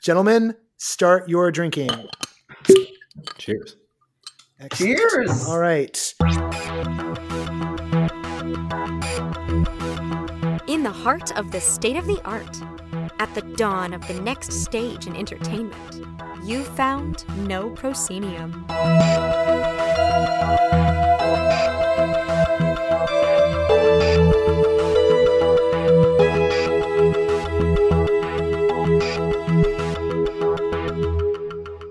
Gentlemen, start your drinking. Cheers. Excellent. Cheers. All right. In the heart of the state of the art, at the dawn of the next stage in entertainment, you found no proscenium.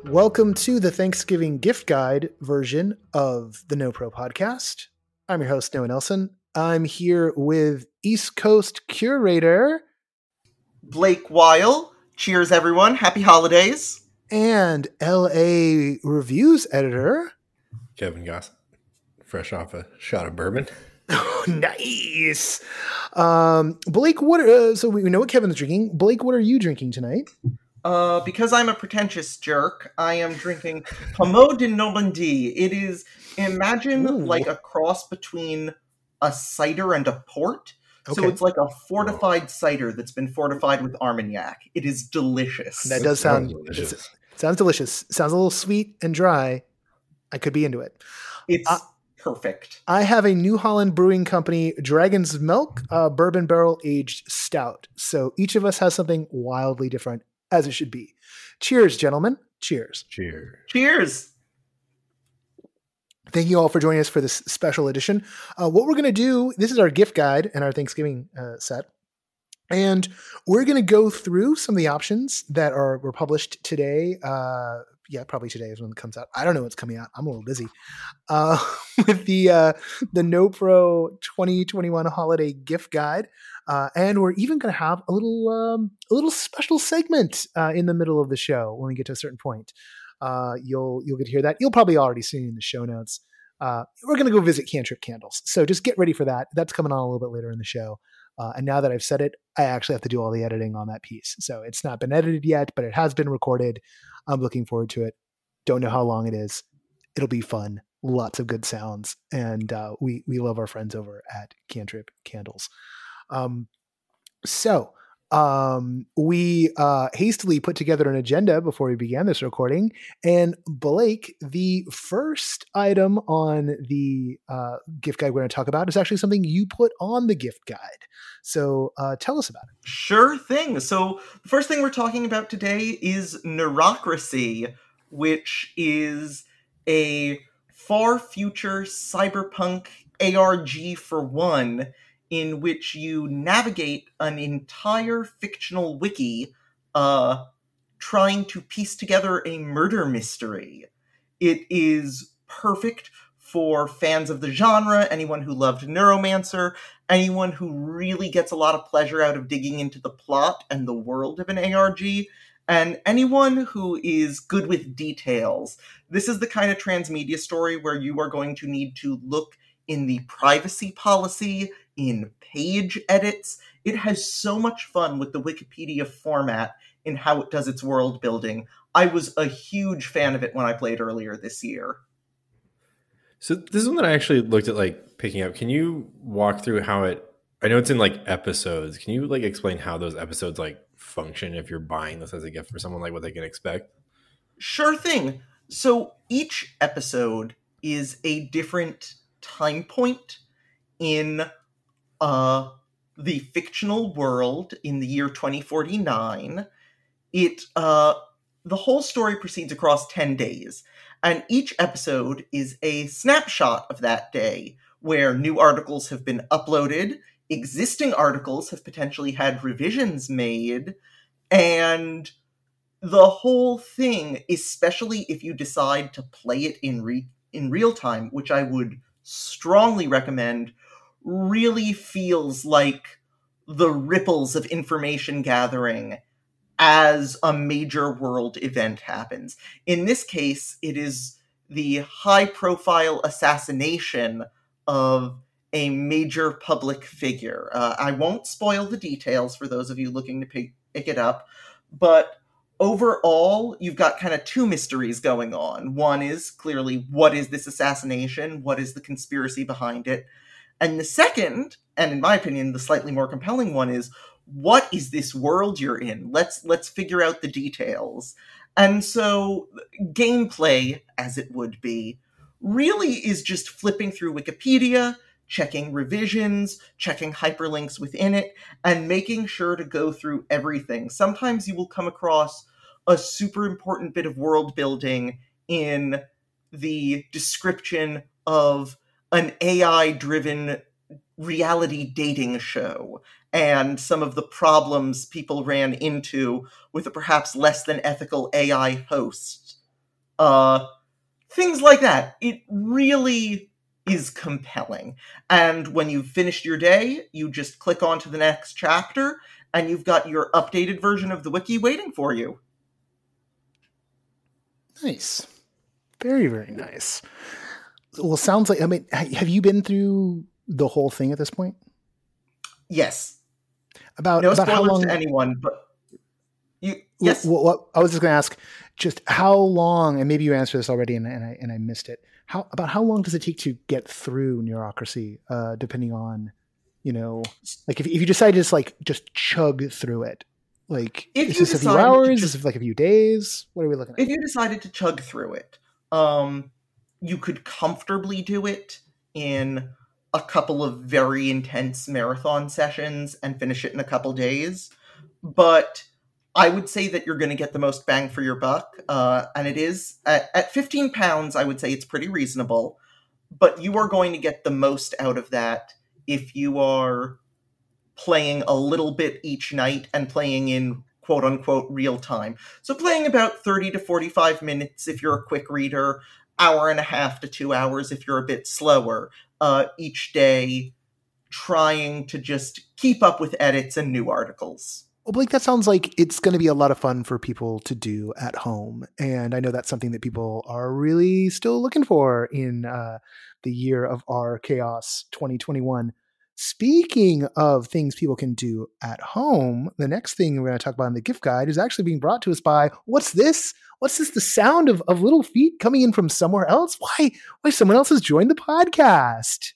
Welcome to the Thanksgiving gift guide version of the No Pro podcast. I'm your host, Noah Nelson. I'm here with East Coast curator Blake Weil. Cheers, everyone. Happy holidays. and LA reviews editor. Kevin Gossett, fresh off a shot of bourbon. nice. Um, Blake, what? Uh, so we know what Kevin's drinking. Blake, what are you drinking tonight? Uh, because I'm a pretentious jerk, I am drinking Pommeau de Normandie. It is, imagine Ooh. like a cross between a cider and a port. So it's like a fortified cider that's been fortified with Armagnac. It is delicious. That does sound delicious. Sounds delicious. Sounds a little sweet and dry. I could be into it. It's Uh, perfect. I have a New Holland Brewing Company Dragon's Milk uh, bourbon barrel aged stout. So each of us has something wildly different, as it should be. Cheers, gentlemen. Cheers. Cheers. Cheers. Thank you all for joining us for this special edition. Uh, what we're going to do this is our gift guide and our Thanksgiving uh, set. And we're going to go through some of the options that are were published today. Uh, yeah, probably today is when it comes out. I don't know what's coming out. I'm a little busy uh, with the uh, the No Pro 2021 holiday gift guide, uh, and we're even going to have a little um, a little special segment uh, in the middle of the show when we get to a certain point. Uh, you'll you'll get to hear that. You'll probably already see in the show notes. Uh, we're going to go visit Cantrip Candles, so just get ready for that. That's coming on a little bit later in the show. Uh, and now that I've said it, I actually have to do all the editing on that piece. So it's not been edited yet, but it has been recorded. I'm looking forward to it. Don't know how long it is. It'll be fun. Lots of good sounds, and uh, we we love our friends over at Cantrip Candles. Um, so um, we uh, hastily put together an agenda before we began this recording, and Blake, the first item on the uh, gift guide we're going to talk about is actually something you put on the gift guide. So uh, tell us about it. Sure thing. So, the first thing we're talking about today is Neurocracy, which is a far future cyberpunk ARG for one, in which you navigate an entire fictional wiki uh, trying to piece together a murder mystery. It is perfect for fans of the genre, anyone who loved Neuromancer, anyone who really gets a lot of pleasure out of digging into the plot and the world of an ARG, and anyone who is good with details. This is the kind of transmedia story where you are going to need to look in the privacy policy, in page edits. It has so much fun with the Wikipedia format in how it does its world building. I was a huge fan of it when I played earlier this year. So this is one that I actually looked at like picking up. Can you walk through how it I know it's in like episodes. Can you like explain how those episodes like function if you're buying this as a gift for someone like what they can expect? Sure thing. So each episode is a different time point in uh the fictional world in the year 2049. It uh the whole story proceeds across 10 days, and each episode is a snapshot of that day where new articles have been uploaded, existing articles have potentially had revisions made, and the whole thing, especially if you decide to play it in re- in real time, which I would strongly recommend, really feels like the ripples of information gathering as a major world event happens. In this case, it is the high profile assassination of a major public figure. Uh, I won't spoil the details for those of you looking to pick, pick it up, but overall, you've got kind of two mysteries going on. One is clearly what is this assassination? What is the conspiracy behind it? And the second, and in my opinion, the slightly more compelling one is what is this world you're in? Let's let's figure out the details. And so gameplay, as it would be, really is just flipping through Wikipedia, checking revisions, checking hyperlinks within it, and making sure to go through everything. Sometimes you will come across a super important bit of world building in the description of an AI driven reality dating show and some of the problems people ran into with a perhaps less than ethical AI host. Uh, things like that. It really is compelling. And when you've finished your day, you just click on to the next chapter, and you've got your updated version of the wiki waiting for you. Nice. Very, very nice. Well, sounds like, I mean, have you been through the whole thing at this point? Yes. About, no about how long to anyone, but you, yes. What, what, I was just going to ask, just how long, and maybe you answered this already and, and, I, and I missed it. How about how long does it take to get through Neurocracy, uh, depending on, you know, like if, if you decide to just like just chug through it, like if is this a few hours? Just, is it like a few days? What are we looking at? If you decided to chug through it, um, you could comfortably do it in a couple of very intense marathon sessions and finish it in a couple days. But I would say that you're going to get the most bang for your buck. Uh, and it is at, at 15 pounds, I would say it's pretty reasonable. But you are going to get the most out of that if you are playing a little bit each night and playing in quote unquote real time. So playing about 30 to 45 minutes if you're a quick reader, hour and a half to two hours if you're a bit slower uh, each day, trying to just keep up with edits and new articles. Well, Blake, that sounds like it's going to be a lot of fun for people to do at home. And I know that's something that people are really still looking for in uh, the year of our chaos 2021. Speaking of things people can do at home, the next thing we're going to talk about in the gift guide is actually being brought to us by what's this? What's this? The sound of, of little feet coming in from somewhere else? Why? Why someone else has joined the podcast?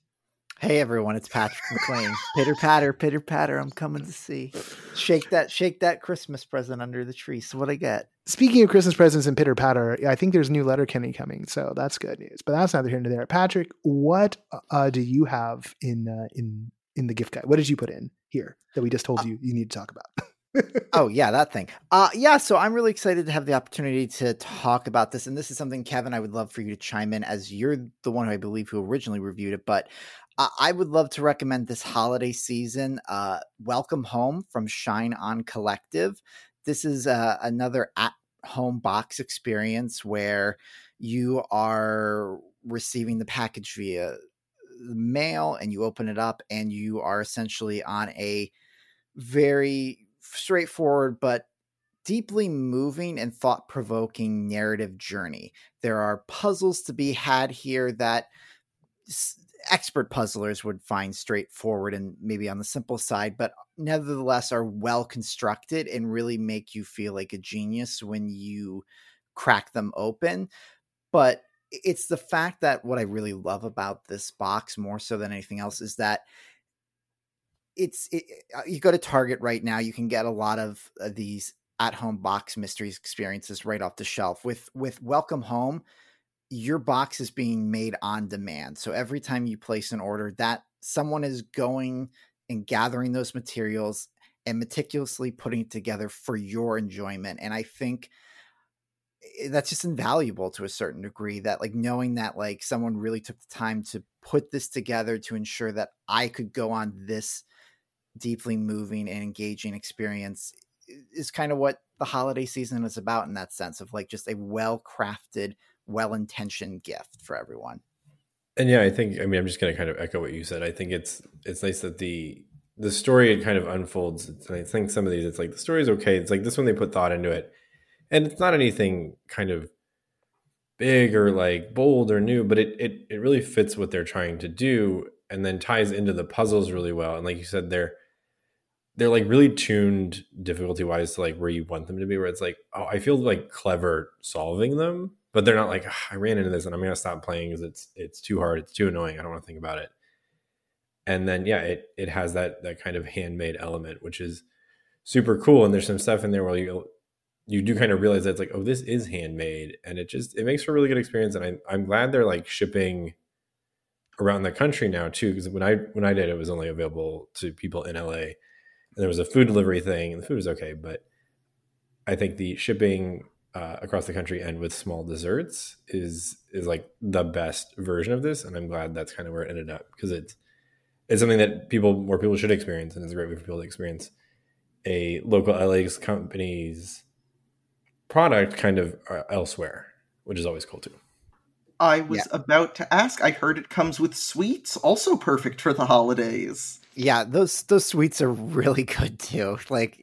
Hey everyone, it's Patrick McLean. pitter patter, pitter patter. I'm coming to see. Shake that, shake that Christmas present under the tree. So what I get? Speaking of Christmas presents and pitter patter, I think there's new letter Letterkenny coming, so that's good news. But that's neither here nor there. Patrick, what uh, do you have in uh, in in the gift guide? What did you put in here that we just told uh, you you need to talk about? oh yeah, that thing. Uh yeah, so I'm really excited to have the opportunity to talk about this. And this is something, Kevin, I would love for you to chime in as you're the one who I believe who originally reviewed it. But I would love to recommend this holiday season, uh, Welcome Home from Shine On Collective. This is uh, another at home box experience where you are receiving the package via mail and you open it up and you are essentially on a very straightforward but deeply moving and thought provoking narrative journey. There are puzzles to be had here that expert puzzlers would find straightforward and maybe on the simple side, but nevertheless are well constructed and really make you feel like a genius when you crack them open. But it's the fact that what I really love about this box more so than anything else is that it's it, uh, you go to Target right now, you can get a lot of uh, these at home box mysteries experiences right off the shelf. With with Welcome Home, your box is being made on demand. So every time you place an order, that someone is going and gathering those materials and meticulously putting it together for your enjoyment. And I think Eh, that's just invaluable to a certain degree that like knowing that like someone really took the time to put this together to ensure that I could go on this deeply moving and engaging experience is kind of what the holiday season is about in that sense of like just a well crafted, well intentioned gift for everyone. And yeah, I think I mean I'm just going to kind of echo what you said. I think it's it's nice that the the story kind of unfolds. I think some of these it's like the story's okay. It's like this one they put thought into it and it's not anything kind of big or like bold or new, but it it it really fits what they're trying to do, and then ties into the puzzles really well. And like you said, they're they're like really tuned difficulty wise to like where you want them to be. Where it's like, oh, I feel like clever solving them, but they're not like I ran into this and I'm gonna stop playing because it's it's too hard, it's too annoying. I don't want to think about it. And then yeah, it it has that that kind of handmade element, which is super cool. And there's some stuff in there where you you do kind of realize that it's like, oh, this is handmade, and it just it makes for a really good experience. And I, I'm glad they're like shipping around the country now too. Because when I when I did, it was only available to people in LA, and there was a food delivery thing, and the food was okay, but I think the shipping uh, across the country and with small desserts is is like the best version of this, and I'm glad that's kind of where it ended up because it's it's something that people more people should experience, and it's a great way for people to experience a local LA company's product kind of uh, elsewhere, which is always cool too. I was yeah. about to ask. I heard it comes with sweets, also perfect for the holidays. Yeah, those those sweets are really good too. Like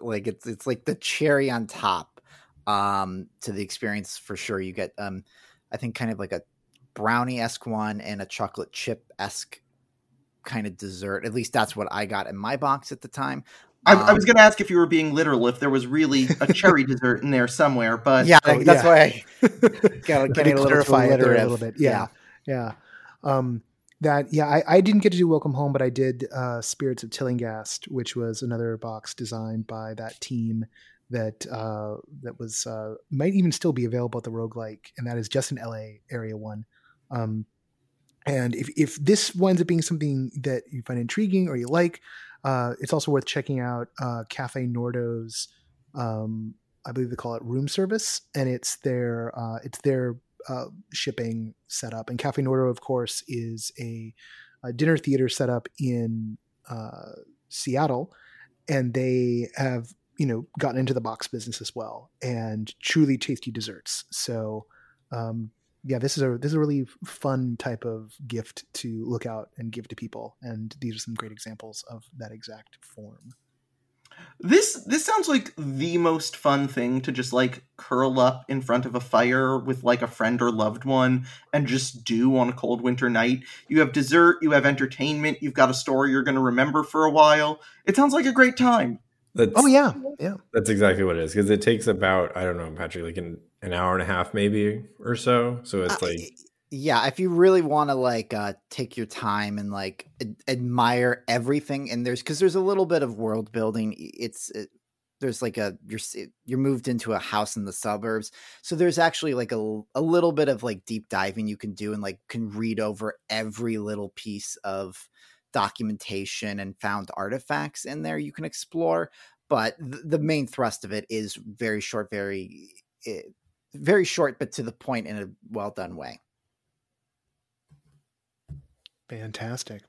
like it's it's like the cherry on top um to the experience for sure. You get um I think kind of like a brownie esque one and a chocolate chip esque kind of dessert. At least that's what I got in my box at the time. I, um, I was going to ask if you were being literal, if there was really a cherry dessert in there somewhere, but yeah, oh, that's yeah. why I gotta, gotta clarify it a little bit. Yeah, yeah. yeah. Um, that yeah, I, I didn't get to do Welcome Home, but I did uh, Spirits of Tillinghast, which was another box designed by that team that uh, that was uh, might even still be available at the roguelike, and that is just an LA area one. Um, and if if this winds up being something that you find intriguing or you like, uh, it's also worth checking out uh, Cafe Nordo's. Um, I believe they call it room service, and it's their uh, it's their uh, shipping setup. And Cafe Nordo, of course, is a, a dinner theater setup in uh, Seattle, and they have you know gotten into the box business as well, and truly tasty desserts. So um, yeah, this is a this is a really fun type of gift to look out and give to people, and these are some great examples of that exact form. This this sounds like the most fun thing to just like curl up in front of a fire with like a friend or loved one and just do on a cold winter night. You have dessert, you have entertainment, you've got a story you're going to remember for a while. It sounds like a great time. That's, oh yeah, yeah. That's exactly what it is because it takes about I don't know, Patrick, like an an hour and a half maybe or so. So it's uh, like yeah, if you really want to like uh take your time and like ad- admire everything and there's cuz there's a little bit of world building. It's it, there's like a you're you're moved into a house in the suburbs. So there's actually like a a little bit of like deep diving you can do and like can read over every little piece of documentation and found artifacts in there you can explore but th- the main thrust of it is very short very eh, very short but to the point in a well done way. Fantastic.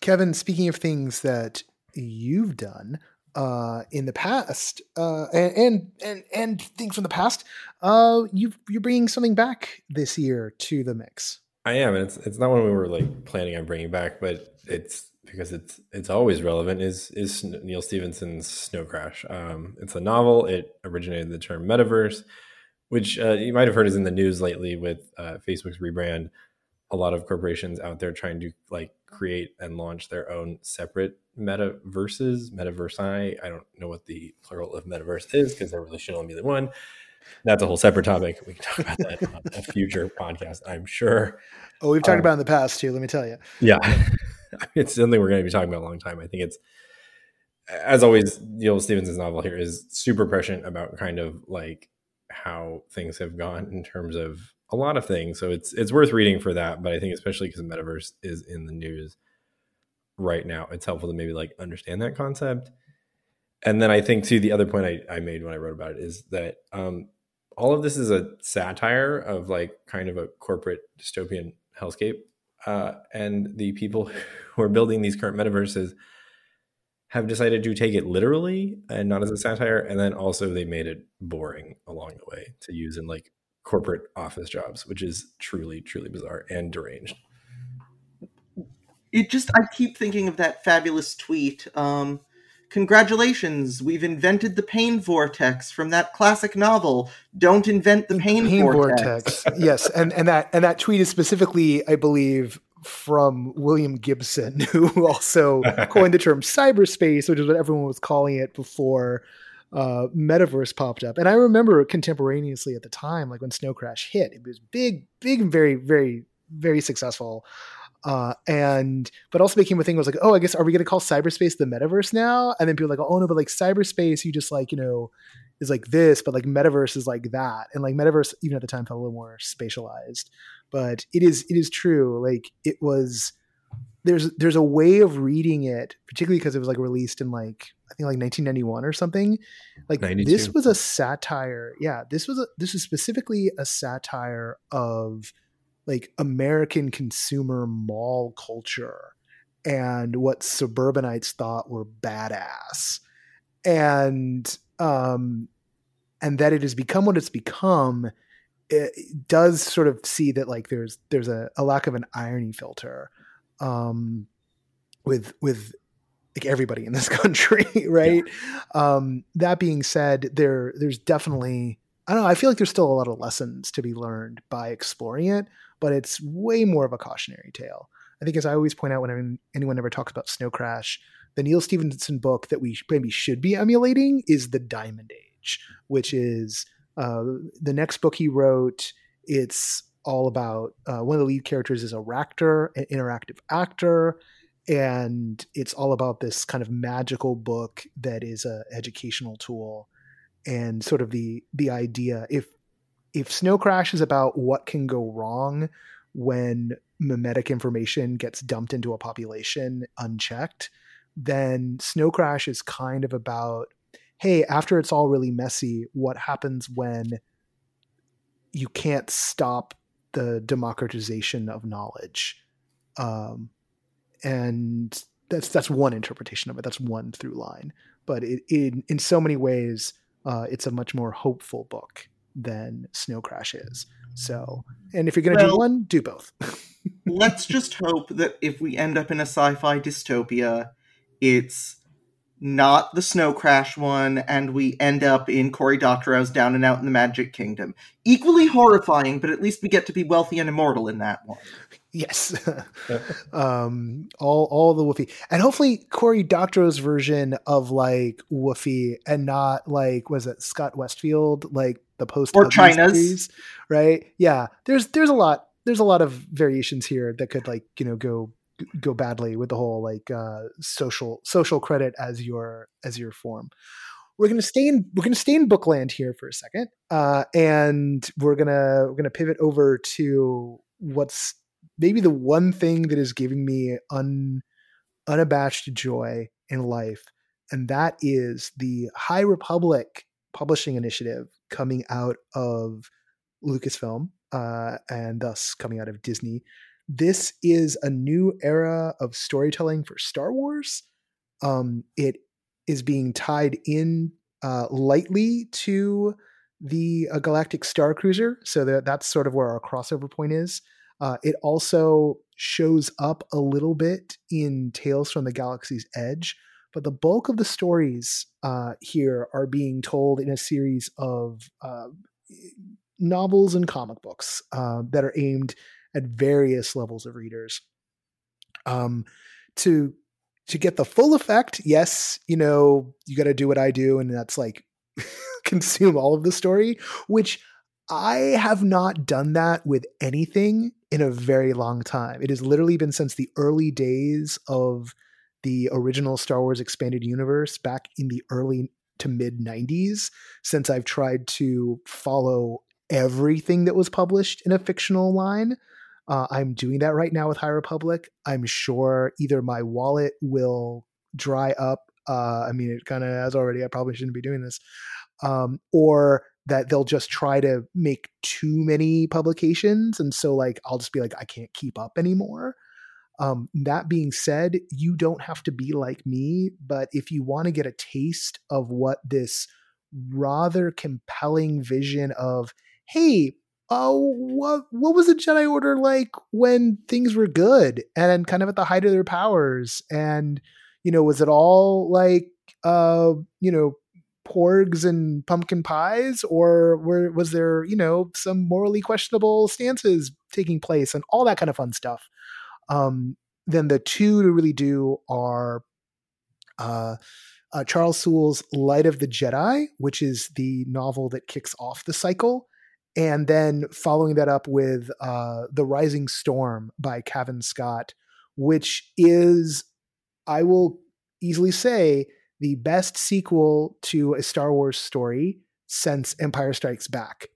Kevin speaking of things that you've done uh, in the past uh, and, and and things from the past uh, you you're bringing something back this year to the mix I am, and it's it's not one we were like planning on bringing back, but it's because it's it's always relevant. Is is Neal Stephenson's Snow Crash? Um, it's a novel. It originated the term metaverse, which uh, you might have heard is in the news lately with uh, Facebook's rebrand. A lot of corporations out there trying to like create and launch their own separate metaverses, metaverse. I I don't know what the plural of metaverse is because there really should only be the one that's a whole separate topic. We can talk about that on a future podcast, I'm sure. Oh, we've talked um, about in the past too. Let me tell you. Yeah, it's something we're going to be talking about a long time. I think it's, as always, Neal Stephenson's novel here is super prescient about kind of like how things have gone in terms of a lot of things. So it's it's worth reading for that. But I think especially because metaverse is in the news right now, it's helpful to maybe like understand that concept. And then I think too the other point I, I made when I wrote about it is that um, all of this is a satire of like kind of a corporate dystopian hellscape. Uh, and the people who are building these current metaverses have decided to take it literally and not as a satire. And then also they made it boring along the way to use in like corporate office jobs, which is truly, truly bizarre and deranged. It just, I keep thinking of that fabulous tweet. Um, Congratulations, we've invented the pain vortex from that classic novel. Don't invent the pain, pain vortex. vortex. yes, and and that and that tweet is specifically, I believe, from William Gibson, who also coined the term cyberspace, which is what everyone was calling it before uh, metaverse popped up. And I remember contemporaneously at the time, like when Snow Crash hit, it was big, big, very, very, very successful. Uh, and but also became a thing was like, oh, I guess are we gonna call cyberspace the metaverse now? And then people like, oh no, but like cyberspace, you just like you know is like this, but like metaverse is like that, and like metaverse even at the time felt a little more spatialized. But it is it is true, like it was. There's there's a way of reading it, particularly because it was like released in like I think like 1991 or something. Like 92. this was a satire. Yeah, this was a this is specifically a satire of like American consumer mall culture and what suburbanites thought were badass. And um and that it has become what it's become it does sort of see that like there's there's a, a lack of an irony filter um with with like everybody in this country right? Um that being said there there's definitely i don't know i feel like there's still a lot of lessons to be learned by exploring it but it's way more of a cautionary tale. I think as i always point out when anyone ever talks about snow crash the neal stephenson book that we maybe should be emulating is the diamond age which is uh, the next book he wrote it's all about uh, one of the lead characters is a ractor an interactive actor and it's all about this kind of magical book that is a educational tool and sort of the the idea if if snow crash is about what can go wrong when mimetic information gets dumped into a population unchecked then snow crash is kind of about hey after it's all really messy what happens when you can't stop the democratization of knowledge um, and that's that's one interpretation of it. That's one through line. But it, in in so many ways, uh, it's a much more hopeful book than Snow Crash is. So, and if you're going to Well- do one, do both. Let's just hope that if we end up in a sci-fi dystopia, it's not the Snow Crash one, and we end up in Cory Doctorow's Down and Out in the Magic Kingdom. Equally horrifying, but at least we get to be wealthy and immortal in that one. Yes, um, all all the Whuffie, and hopefully Cory Doctorow's version of like Whuffie, and not like was it Scott Westerfeld, like the post Or China's. series, right? Yeah, there's there's a lot there's a lot of variations here that could like you know go go badly with the whole like uh social social credit as your as your form we're gonna stay in we're gonna stay in bookland here for a second uh and we're gonna we're gonna pivot over to what's maybe the one thing that is giving me un unabashed joy in life and that is the high republic publishing initiative coming out of lucasfilm uh and thus coming out of disney this is a new era of storytelling for Star Wars. Um, it is being tied in uh, lightly to the uh, Galactic Star Cruiser, so that that's sort of where our crossover point is. Uh, it also shows up a little bit in Tales from the Galaxy's Edge, but the bulk of the stories uh, here are being told in a series of uh, novels and comic books uh, that are aimed at various levels of readers. Um, to to get the full effect, yes, you know, you got to do what I do, and that's like consume all of the story, which I have not done that with anything in a very long time. It has literally been since the early days of the original Star Wars expanded universe back in the early to mid 90s since I've tried to follow everything that was published in a fictional line. Uh, I'm doing that right now with High Republic. I'm sure either my wallet will dry up. Uh, I mean, it kind of has already. I probably shouldn't be doing this. Um, or that they'll just try to make too many publications. And so, like, I'll just be like, I can't keep up anymore. Um, that being said, you don't have to be like me, but if you want to get a taste of what this rather compelling vision of, hey, oh, what what was the Jedi Order like when things were good and kind of at the height of their powers? And you know, was it all like uh, you know, porgs and pumpkin pies, or were was there you know some morally questionable stances taking place and all that kind of fun stuff? Um, then the two to really do are uh, uh, Charles Sewell's Light of the Jedi, which is the novel that kicks off the cycle, and then following that up with uh, The Rising Storm by Cavan Scott, which is, I will easily say, the best sequel to a Star Wars story since Empire Strikes Back.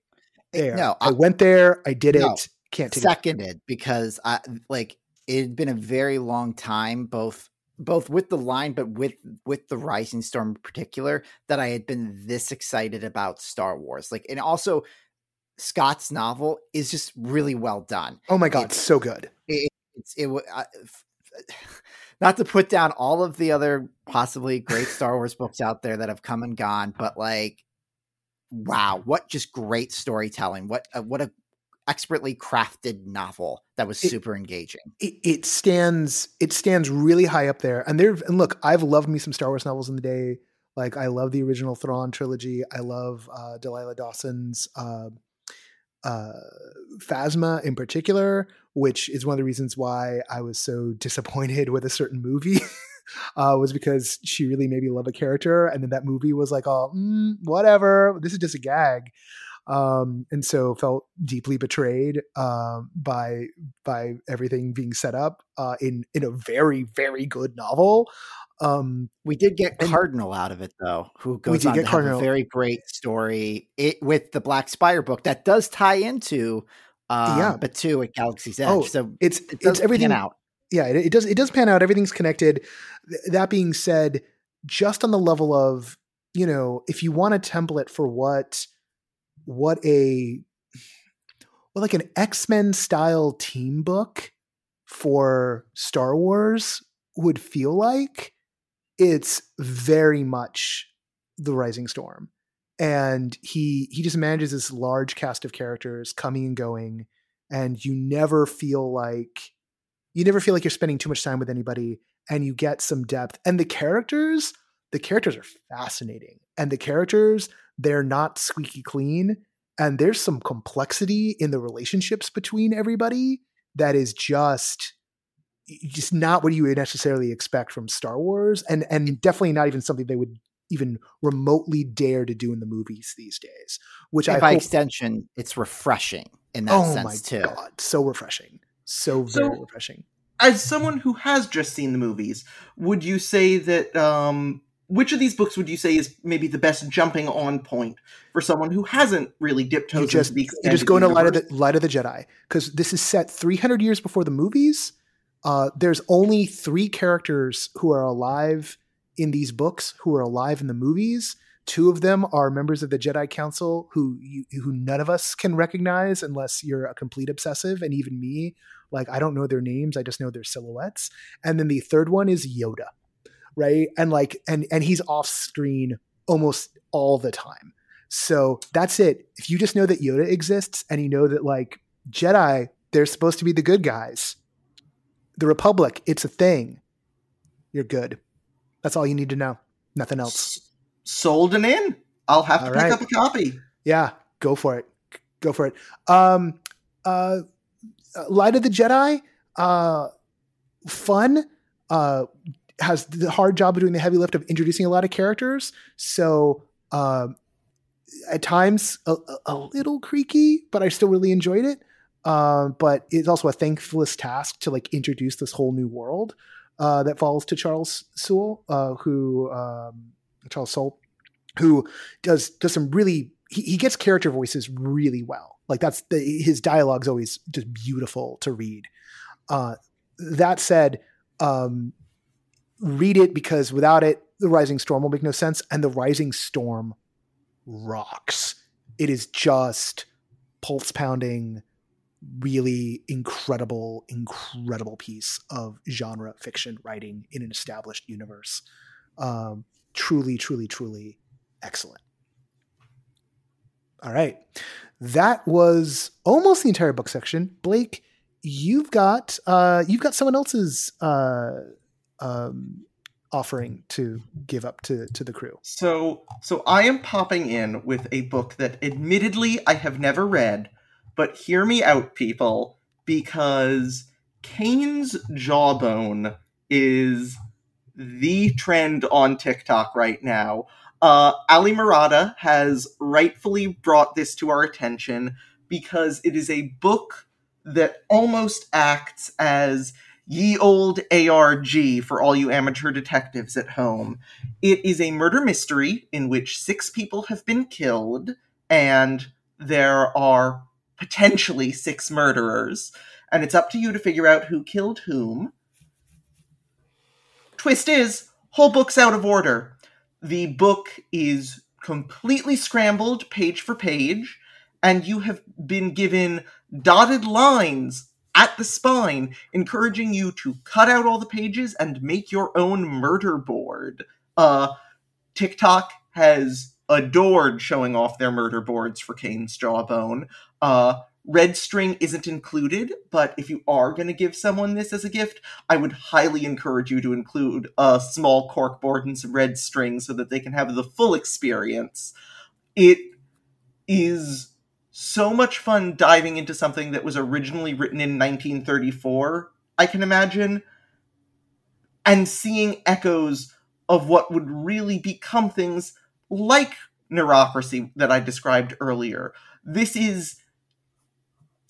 Eh, there. No, I, I- went there, I did No, it. Can't take it. seconded because I like it had been a very long time, both both with the line, but with with the Rising Storm in particular, that I had been this excited about Star Wars. Like, and also Scott's novel is just really well done. Oh my god, It's- so good. It's it. wa- I- f- Not to put down all of the other possibly great Star Wars books out there that have come and gone, but like, wow, what just great storytelling! What a, what a expertly crafted novel that was It- super engaging. it, it stands it stands really high up there and there and look i've loved me some star wars novels in the day like i love the original thrawn trilogy i love uh delilah dawson's uh uh phasma in particular which is one of the reasons why i was so disappointed with a certain movie uh was because she really made me love a character and then that movie was like oh mm, whatever this is just a gag um and so felt deeply betrayed um by by everything being set up uh, in in a very very good novel. Um, We did get Cardinal out of it though, who goes on to have a very great story it, with the Black Spire book that does tie into um, Yeah. but two at Galaxy's Edge. Oh, so it's it it's everything. pan out. Yeah, it, it does it does pan out. Everything's connected. Th- that being said, just on the level of you know, if you want a template for what what a well, like an X Men style team book for Star Wars would feel like, it's very much the Rising Storm, and he he just manages this large cast of characters coming and going, and you never feel like you never feel like you're spending too much time with anybody, and you get some depth, and the characters the characters are fascinating, and the characters they're not squeaky clean and there's some complexity in the relationships between everybody that is just just not what you would necessarily expect from Star Wars and and definitely not even something they would even remotely dare to do in the movies these days which And I by hope extension, it's refreshing in that oh my sense too. god so refreshing so So- very refreshing As someone who has just seen the movies, would you say that um, which of these books would you say is maybe the best jumping on point for someone who hasn't really dipped toes you just into the you just go into light of the light of the Jedi because this is set 300 years before the movies. Uh, there's only three characters who are alive in these books who are alive in the movies. Two of them are members of the Jedi Council who you, who none of us can recognize unless you're a complete obsessive, and even me, like I don't know their names, I just know their silhouettes. And then the third one is Yoda, right? And like and and he's off screen almost all the time. So that's it. If you just know that Yoda exists and you know that like Jedi, they're supposed to be the good guys. The Republic, it's a thing. You're good. That's all you need to know. Nothing else. Sold and in. I'll have to All pick right. up a copy. Yeah, go for it. Go for it. Um uh Light of the Jedi, uh fun, uh has the hard job of doing the heavy lift of introducing a lot of characters. So um at times a, a- little creaky, but I still really enjoyed it. Um, but it's also a thankless task to like introduce this whole new world uh, that falls to Charles Sewell, uh, who um, Charles Soule, who does does some really he, he gets character voices really well. Like that's the, his dialogue's always just beautiful to read. Uh, that said, um, read it because without it, the Rising Storm will make no sense, and the Rising Storm rocks. It is just pulse pounding, really incredible, incredible piece of genre fiction writing in an established universe. Um, truly, truly, truly excellent. All right. That was almost the entire book section. Blake, you've got uh, you've got someone else's uh, um, offering to give up to to the crew. So, so I am popping in with a book that, admittedly, I have never read, but hear me out, people, because Cain's Jawbone is the trend on TikTok right now. Uh, Ali Murata has rightfully brought this to our attention because it is a book that almost acts as ye old ARG for all you amateur detectives at home. It is a murder mystery in which six people have been killed and there are potentially six murderers, and it's up to you to figure out who killed whom. Twist is, whole book's out of order. The book is completely scrambled page for page, and you have been given dotted lines at the spine, encouraging you to cut out all the pages and make your own murder board. Uh, TikTok has adored showing off their murder boards for Cain's Jawbone. Uh, red string isn't included, but if you are going to give someone this as a gift, I would highly encourage you to include a small cork board and some red string so that they can have the full experience. It is so much fun diving into something that was originally written in 1934, I can imagine, and seeing echoes of what would really become things like neurocracy that I described earlier. This is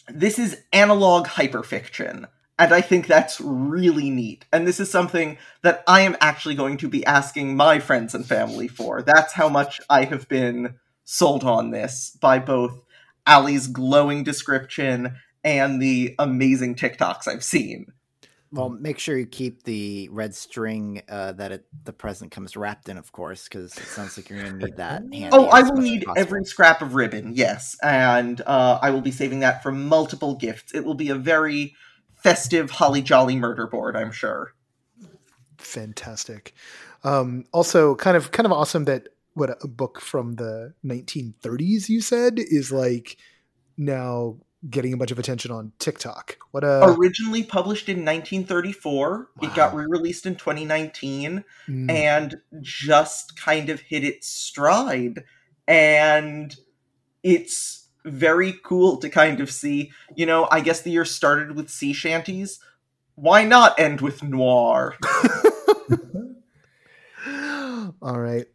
this is analog hyperfiction. And I think that's really neat. And this is something that I am actually going to be asking my friends and family for. That's how much I have been sold on this by both Allie's glowing description and the amazing TikToks I've seen. Well, make sure you keep the red string uh, that it, the present comes wrapped in, of course, because it sounds like you're going to need that. oh, I will need every scrap of ribbon, yes, and uh, I will be saving that for multiple gifts. It will be a very festive, holly jolly murder board, I'm sure. Fantastic. Um, also, kind of kind of awesome that what a book from the 1930s you said is like now getting a bunch of attention on TikTok. What a originally published in 1934, wow. it got re-released in 2019 mm. and just kind of hit its stride and it's very cool to kind of see, you know, I guess the year started with sea shanties. Why not end with noir? All right.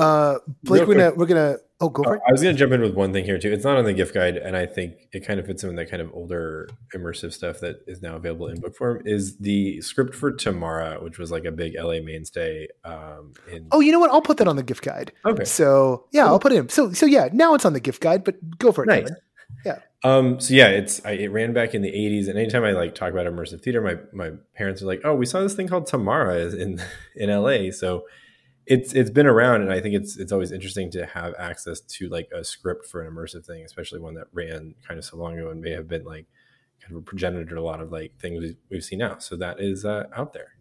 Uh, Blake, we're gonna we're gonna oh go for it. I was gonna jump in with one thing here too. It's not on the gift guide, and I think it kind of fits in with that kind of older immersive stuff that is now available in book form. Is the script for Tamara, which was like a big LA mainstay. Um, in oh, you know what? I'll put that on the gift guide. Okay. So yeah, cool. I'll put it in. So so yeah, now it's on the gift guide, but go for it. Nice. Kevin. Yeah. Um, so yeah, it's I, it ran back in the '80s, and anytime I like talk about immersive theater, my my parents are like, "Oh, we saw this thing called Tamara in in LA." So it's it's been around and i think it's it's always interesting to have access to like a script for an immersive thing especially one that ran kind of so long ago and may have been like kind of a progenitor to a lot of like things we've, we've seen now. So that is uh, out there.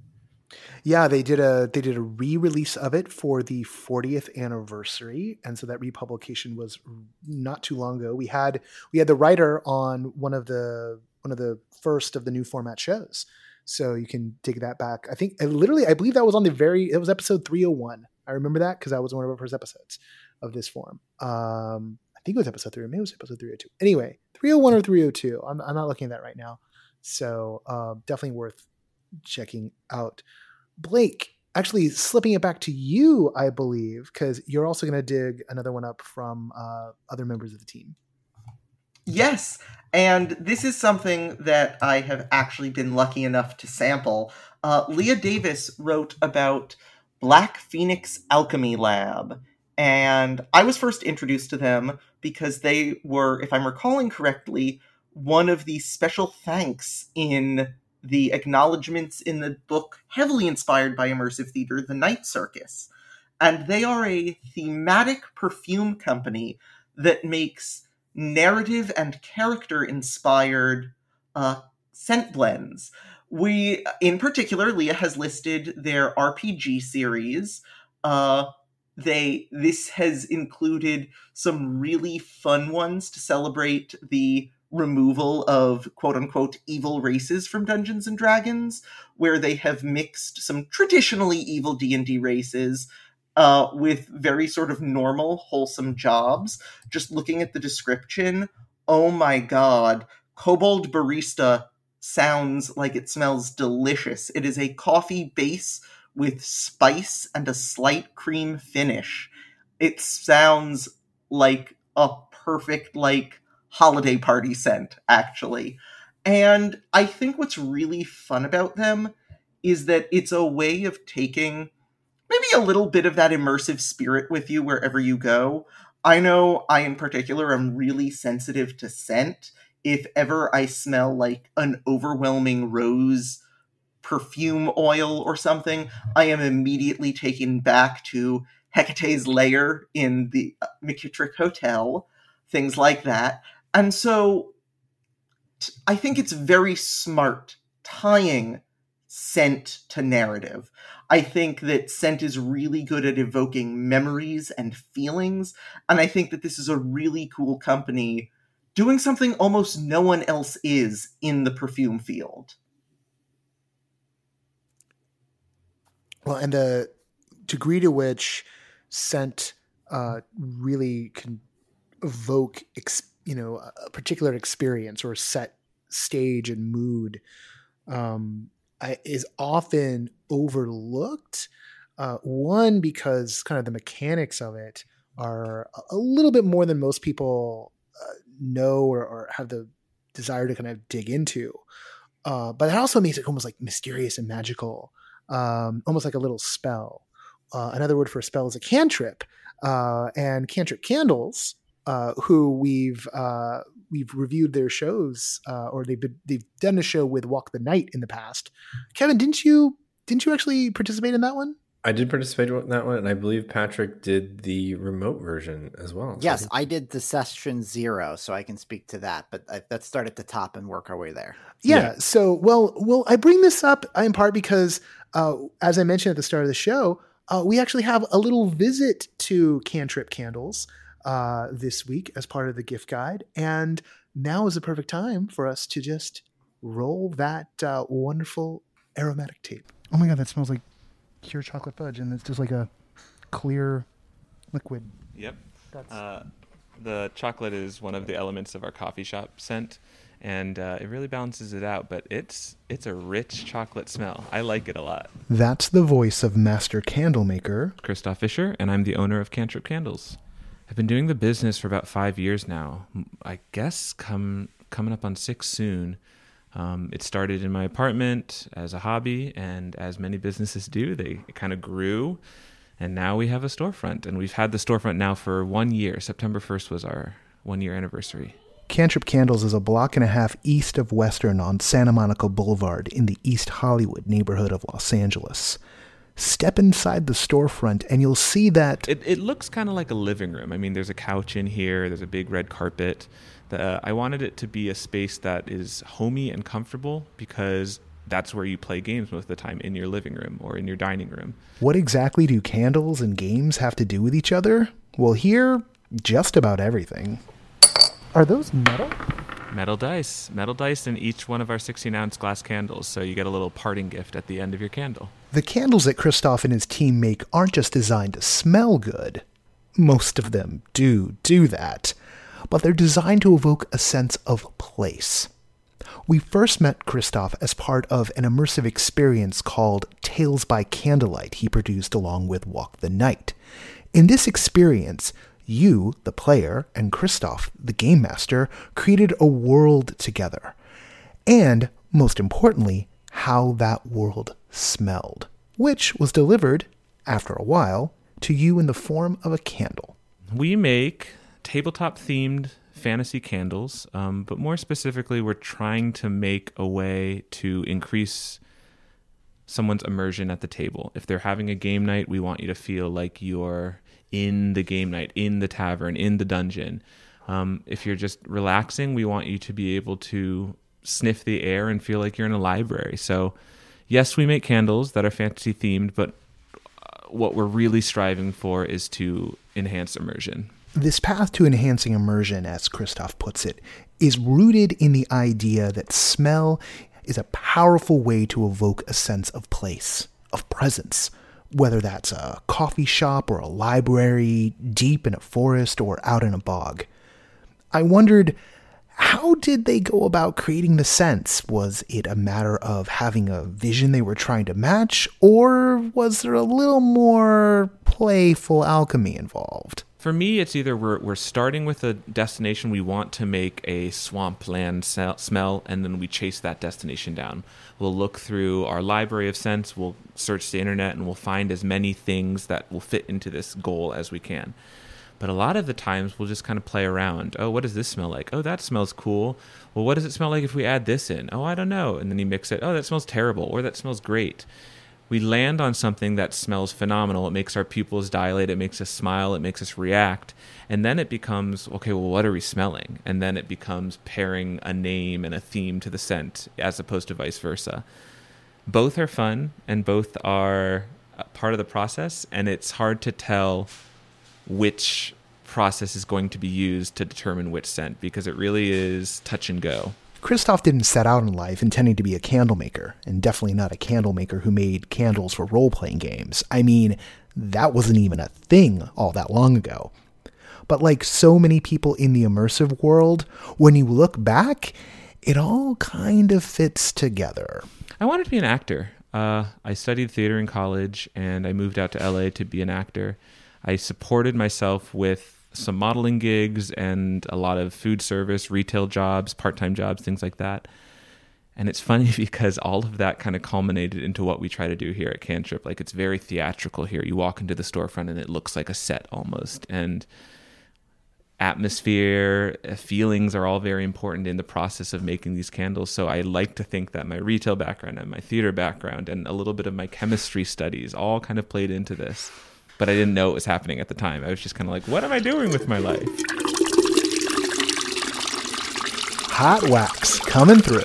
Yeah they did a they did a re-release of it for the 40th anniversary and so that republication was not too long ago. We had we had the writer on one of the one of the first of the new format shows so you can dig that back. I think literally, I believe that was on the very, it was episode 301. I remember that because that was one of our first episodes of this form. Um, I think it was episode three, maybe it was episode 302. Anyway, 301 or 302. I'm, I'm not looking at that right now. So uh, definitely worth checking out. Blake, actually slipping it back to you, I believe, because you're also going to dig another one up from uh, other members of the team. Yes, and this is something that I have actually been lucky enough to sample. Uh, Leah Davis wrote about Black Phoenix Alchemy Lab, and I was first introduced to them because they were, if I'm recalling correctly, one of the special thanks in the acknowledgments in the book, heavily inspired by immersive theater, The Night Circus. And they are a thematic perfume company that makes narrative and character inspired uh, scent blends. We, in particular, Leah has listed their RPG series. Uh, they this has included some really fun ones to celebrate the removal of quote unquote evil races from Dungeons and Dragons, where they have mixed some traditionally evil D and D races uh, with very sort of normal, wholesome jobs. Just looking at the description, oh my god, Kobold Barista sounds like it smells delicious. It is a coffee base with spice and a slight cream finish. It sounds like a perfect, like, holiday party scent, actually. And I think what's really fun about them is that it's a way of taking maybe a little bit of that immersive spirit with you wherever you go. I know I, in particular, am really sensitive to scent. If ever I smell like an overwhelming rose perfume oil or something, I am immediately taken back to Hecate's lair in the uh, McKittrick Hotel, things like that. And so I think it's very smart tying scent to narrative. I think that scent is really good at evoking memories and feelings, and I think that this is a really cool company doing something almost no one else is in the perfume field. Well, and the degree to which scent uh, really can evoke, ex- you know, a particular experience or set stage and mood um, is often overlooked. Uh, one because kind of the mechanics of it are a little bit more than most people uh, know or, or, have the desire to kind of dig into. Uh, but that also makes it almost like mysterious and magical, um, almost like a little spell. Uh, another word for a spell is a cantrip, uh, and cantrip candles, uh, who we've we've reviewed their shows, uh, or they've been, they've done a show with Walk the Night in the past. Kevin, didn't you didn't you actually participate in that one? I did participate in that one, and I believe Patrick did the remote version as well. Yes, so. I did the session zero, so I can speak to that. But I, let's start at the top and work our way there. Yeah. yeah. So, well, well, I bring this up in part because, uh, as I mentioned at the start of the show, uh, we actually have a little visit to Cantrip Candles uh, this week as part of the gift guide. And now is the perfect time for us to just roll that uh, wonderful aromatic tape. Oh my God, that smells like pure chocolate fudge. And it's just like a clear liquid. Yep. Uh, the chocolate is one of the elements of our coffee shop scent. And uh, it really balances it out, but it's it's a rich chocolate smell. I like it a lot. That's the voice of master candlemaker Christoff Visscher, and I'm the owner of Cantrip Candles. I've been doing the business for about five years now. I guess come coming up on six soon. Um, it started in my apartment as a hobby, and as many businesses do, they kind of grew. And now we have a storefront, and we've had the storefront now for one year. September 1st was our one year anniversary. Cantrip Candles is a block and a half east of Western on Santa Monica Boulevard in the East Hollywood neighborhood of Los Angeles step inside the storefront and you'll see that it, it looks kind of like a living room. I mean, there's a couch in here, there's a big red carpet. The, uh, I wanted it to be a space that is homey and comfortable because that's where you play games most of the time in your living room or in your dining room. What exactly do candles and games have to do with each other? Well, here, just about everything. Are those metal? Metal dice. Metal dice in each one of our 16 ounce glass candles, so you get a little parting gift at the end of your candle. The candles that Christoff and his team make aren't just designed to smell good. Most of them do do that, but they're designed to evoke a sense of place. We first met Christoff as part of an immersive experience called Tales by Candlelight he produced along with Walk the Night. In this experience, you, the player, and Christoff, the game master, created a world together. And, most importantly, how that world smelled, which was delivered, after a while, to you in the form of a candle. We make tabletop themed fantasy candles, um, but more specifically, we're trying to make a way to increase someone's immersion at the table. If they're having a game night, we want you to feel like you're in the game night, in the tavern, in the dungeon. Um, if you're just relaxing, we want you to be able to sniff the air and feel like you're in a library. So, yes, we make candles that are fantasy themed, but uh, what we're really striving for is to enhance immersion. This path to enhancing immersion, as Christoff puts it, is rooted in the idea that smell is a powerful way to evoke a sense of place, of presence, whether that's a coffee shop or a library, deep in a forest or out in a bog. I wondered how did they go about creating the sense? Was it a matter of having a vision they were trying to match, or was there a little more playful alchemy involved? For me, it's either we're, we're starting with a destination we want to make a swampland smell, and then we chase that destination down. We'll look through our library of scents, we'll search the internet, and we'll find as many things that will fit into this goal as we can. But a lot of the times we'll just kind of play around. Oh, what does this smell like? Oh, that smells cool. Well, what does it smell like if we add this in? Oh, I don't know. And then you mix it. Oh, that smells terrible, or that smells great we land on something that smells phenomenal. It makes our pupils dilate, it makes us smile, it makes us react. And then it becomes, okay, well, what are we smelling? And then it becomes pairing a name and a theme to the scent as opposed to vice versa. Both are fun and both are part of the process, and it's hard to tell which process is going to be used to determine which scent because it really is touch and go. Christoff didn't set out in life intending to be a candlemaker, and definitely not a candlemaker who made candles for role playing games. I mean, that wasn't even a thing all that long ago. But like so many people in the immersive world, when you look back, it all kind of fits together. I wanted to be an actor. Uh, I studied theater in college and I moved out to LA to be an actor. I supported myself with some modeling gigs and a lot of food service, retail jobs, part time jobs, things like that. And it's funny because all of that kind of culminated into what we try to do here at Cantrip. Like it's very theatrical here. You walk into the storefront and it looks like a set almost. And atmosphere, uh, feelings are all very important in the process of making these candles. So I like to think that my retail background and my theater background and a little bit of my chemistry studies all kind of played into this but I didn't know it was happening at the time. I was just kind of like, what am I doing with my life? Hot wax coming through.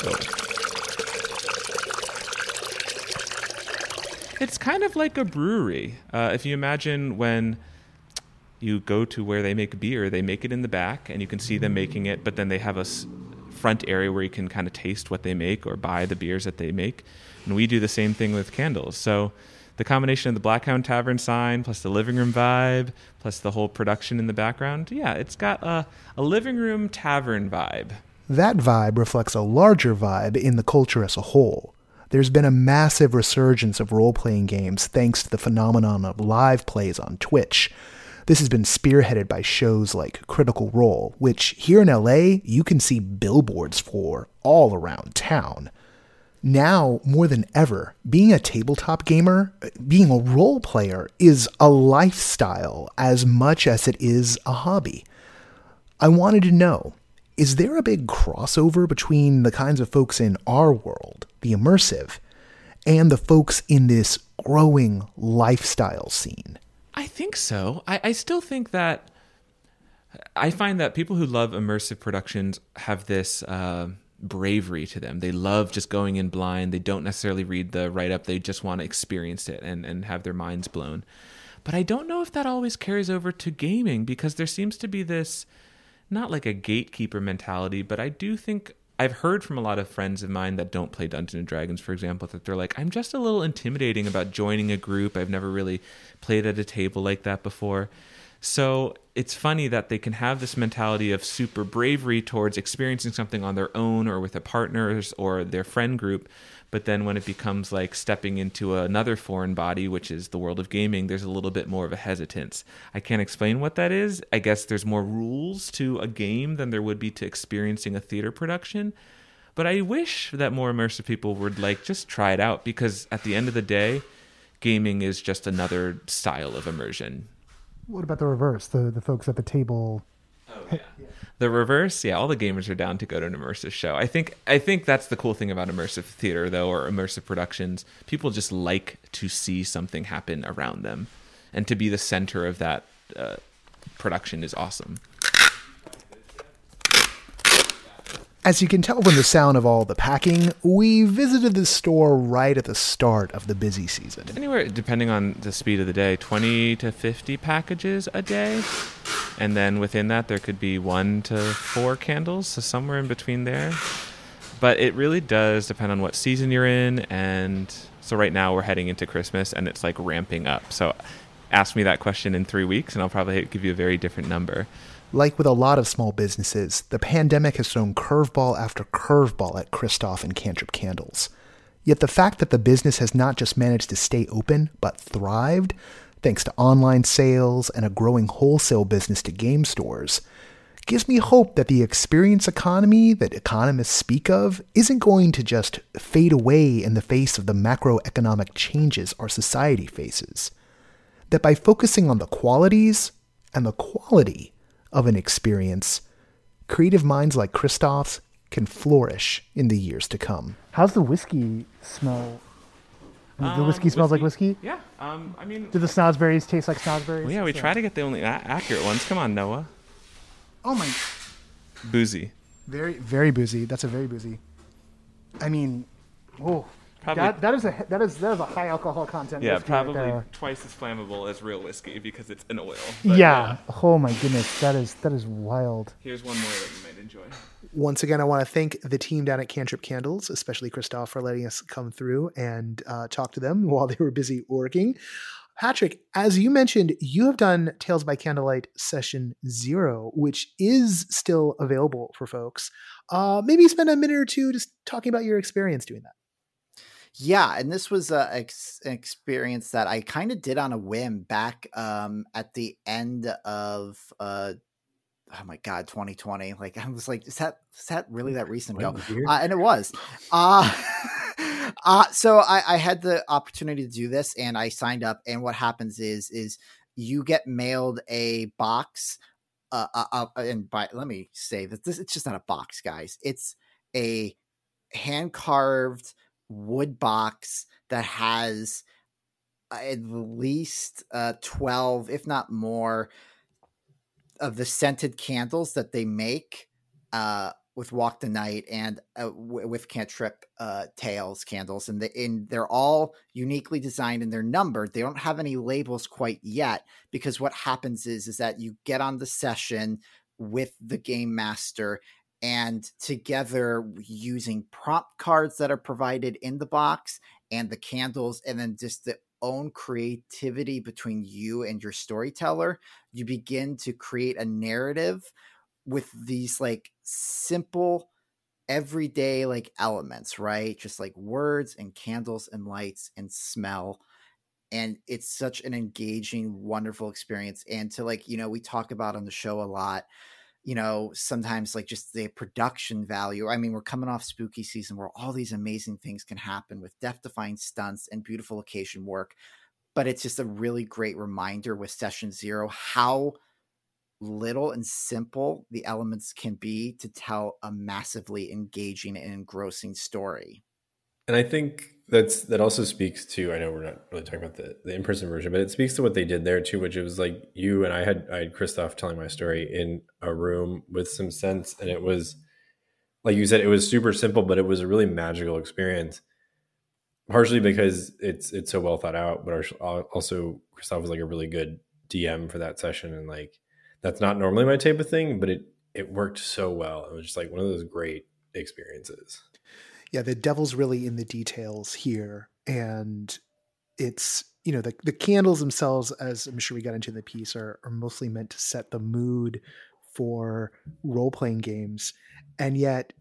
It's kind of like a brewery. Uh, if you imagine when you go to where they make beer, they make it in the back and you can see them making it, but then they have a front area where you can kind of taste what they make or buy the beers that they make. And we do the same thing with candles. So the combination of the Black Blackhound Tavern sign plus the living room vibe plus the whole production in the background, yeah, it's got a, a living room tavern vibe. That vibe reflects a larger vibe in the culture as a whole. There's been a massive resurgence of role playing games thanks to the phenomenon of live plays on Twitch. This has been spearheaded by shows like Critical Role, which here in LA you can see billboards for all around town now more than ever, being a tabletop gamer, being a role player is a lifestyle as much as it is a hobby. I wanted to know is there a big crossover between the kinds of folks in our world, the immersive, and the folks in this growing lifestyle scene? I think so. I, I still think that I find that people who love immersive productions have this. Uh, bravery to them. They love just going in blind. They don't necessarily read the write up. They just want to experience it and, and have their minds blown. But I don't know if that always carries over to gaming because there seems to be this not like a gatekeeper mentality, but I do think I've heard from a lot of friends of mine that don't play Dungeons and Dragons, for example, that they're like, I'm just a little intimidating about joining a group. I've never really played at a table like that before. So it's funny that they can have this mentality of super bravery towards experiencing something on their own or with their partners or their friend group. But then when it becomes like stepping into another foreign body, which is the world of gaming, there's a little bit more of a hesitance. I can't explain what that is. I guess there's more rules to a game than there would be to experiencing a theater production. But I wish that more immersive people would like just try it out because at the end of the day, gaming is just another style of immersion. What about the reverse? The the folks at the table. Oh yeah. The reverse, yeah. All the gamers are down to go to an immersive show. I think I think that's the cool thing about immersive theater, though, or immersive productions. People just like to see something happen around them, and to be the center of that uh, production is awesome. As you can tell from the sound of all the packing, we visited the store right at the start of the busy season. Anywhere, depending on the speed of the day, 20 to 50 packages a day. And then within that, there could be one to four candles, so somewhere in between there. But it really does depend on what season you're in. And so right now, we're heading into Christmas and it's like ramping up. So ask me that question in three weeks, and I'll probably give you a very different number. Like with a lot of small businesses, the pandemic has thrown curveball after curveball at Christoff and Cantrip Candles. Yet the fact that the business has not just managed to stay open, but thrived, thanks to online sales and a growing wholesale business to game stores, gives me hope that the experience economy that economists speak of isn't going to just fade away in the face of the macroeconomic changes our society faces. That by focusing on the qualities and the quality of an experience, creative minds like Christoff's can flourish in the years to come. How's the whiskey smell? the whiskey Um, smells like whiskey? Yeah. Um, I mean, Do the snozzberries taste like snozzberries? well, yeah, we try to get the only a- accurate ones. Come on, Noah. Oh my Boozy. Very, very boozy. That's a very boozy. I mean, oh, Probably- that that is a that is that is a high alcohol content. Yeah, whiskey right probably twice as flammable as real whiskey because it's an oil. But, yeah. Oh my goodness, that is that is wild. Here's one more that you might enjoy. Once again, I want to thank the team down at Cantrip Candles, especially Christoff, for letting us come through and uh, talk to them while they were busy working. Patrick, as you mentioned, you have done Tales by Candlelight Session Zero, which is still available for folks. Uh, maybe spend a minute or two just talking about your experience doing that. Yeah, and this was a ex- an experience that I kind of did on a whim back um, at the end of uh, oh my god, 2020. Like I was like, is that is that really that recent ago? Uh, and it was. Uh, uh, so I, I had the opportunity to do this, and I signed up. And what happens is is you get mailed a box. Uh, uh, uh, and by let me say that this it's just not a box, guys. It's a hand carved wood box that has at least uh, 12 if not more of the scented candles that they make uh, with walk the night and uh, w- with cantrip uh, tails candles and, the, and they're all uniquely designed and they're numbered. They don't have any labels quite yet because what happens is is that you get on the session with the game master and together using prompt cards that are provided in the box and the candles and then just the own creativity between you and your storyteller you begin to create a narrative with these like simple everyday like elements right? Just like words and candles and lights and smell and it's such an engaging wonderful experience and to like you know we talk about on the show a lot you know, sometimes like just the production value. I mean, we're coming off spooky season where all these amazing things can happen with death defying stunts and beautiful location work. But it's just a really great reminder with session zero how little and simple the elements can be to tell a massively engaging and engrossing story. And I think that's that also speaks to I know we're not really talking about the, the in person version, but it speaks to what they did there too, which it was like you and I had I had Christoff telling my story in a room with some sense, and it was like you said, it was super simple, but it was a really magical experience. Partially because it's it's so well thought out, but also Christoff was like a really good DM for that session, and like that's not normally my type of thing, but it it worked so well. It was just like one of those great experiences yeah, the devil's really in the details here. And it's, you know, the, the candles themselves, as I'm sure we got into in the piece, are, are mostly meant to set the mood for role playing games. And yet,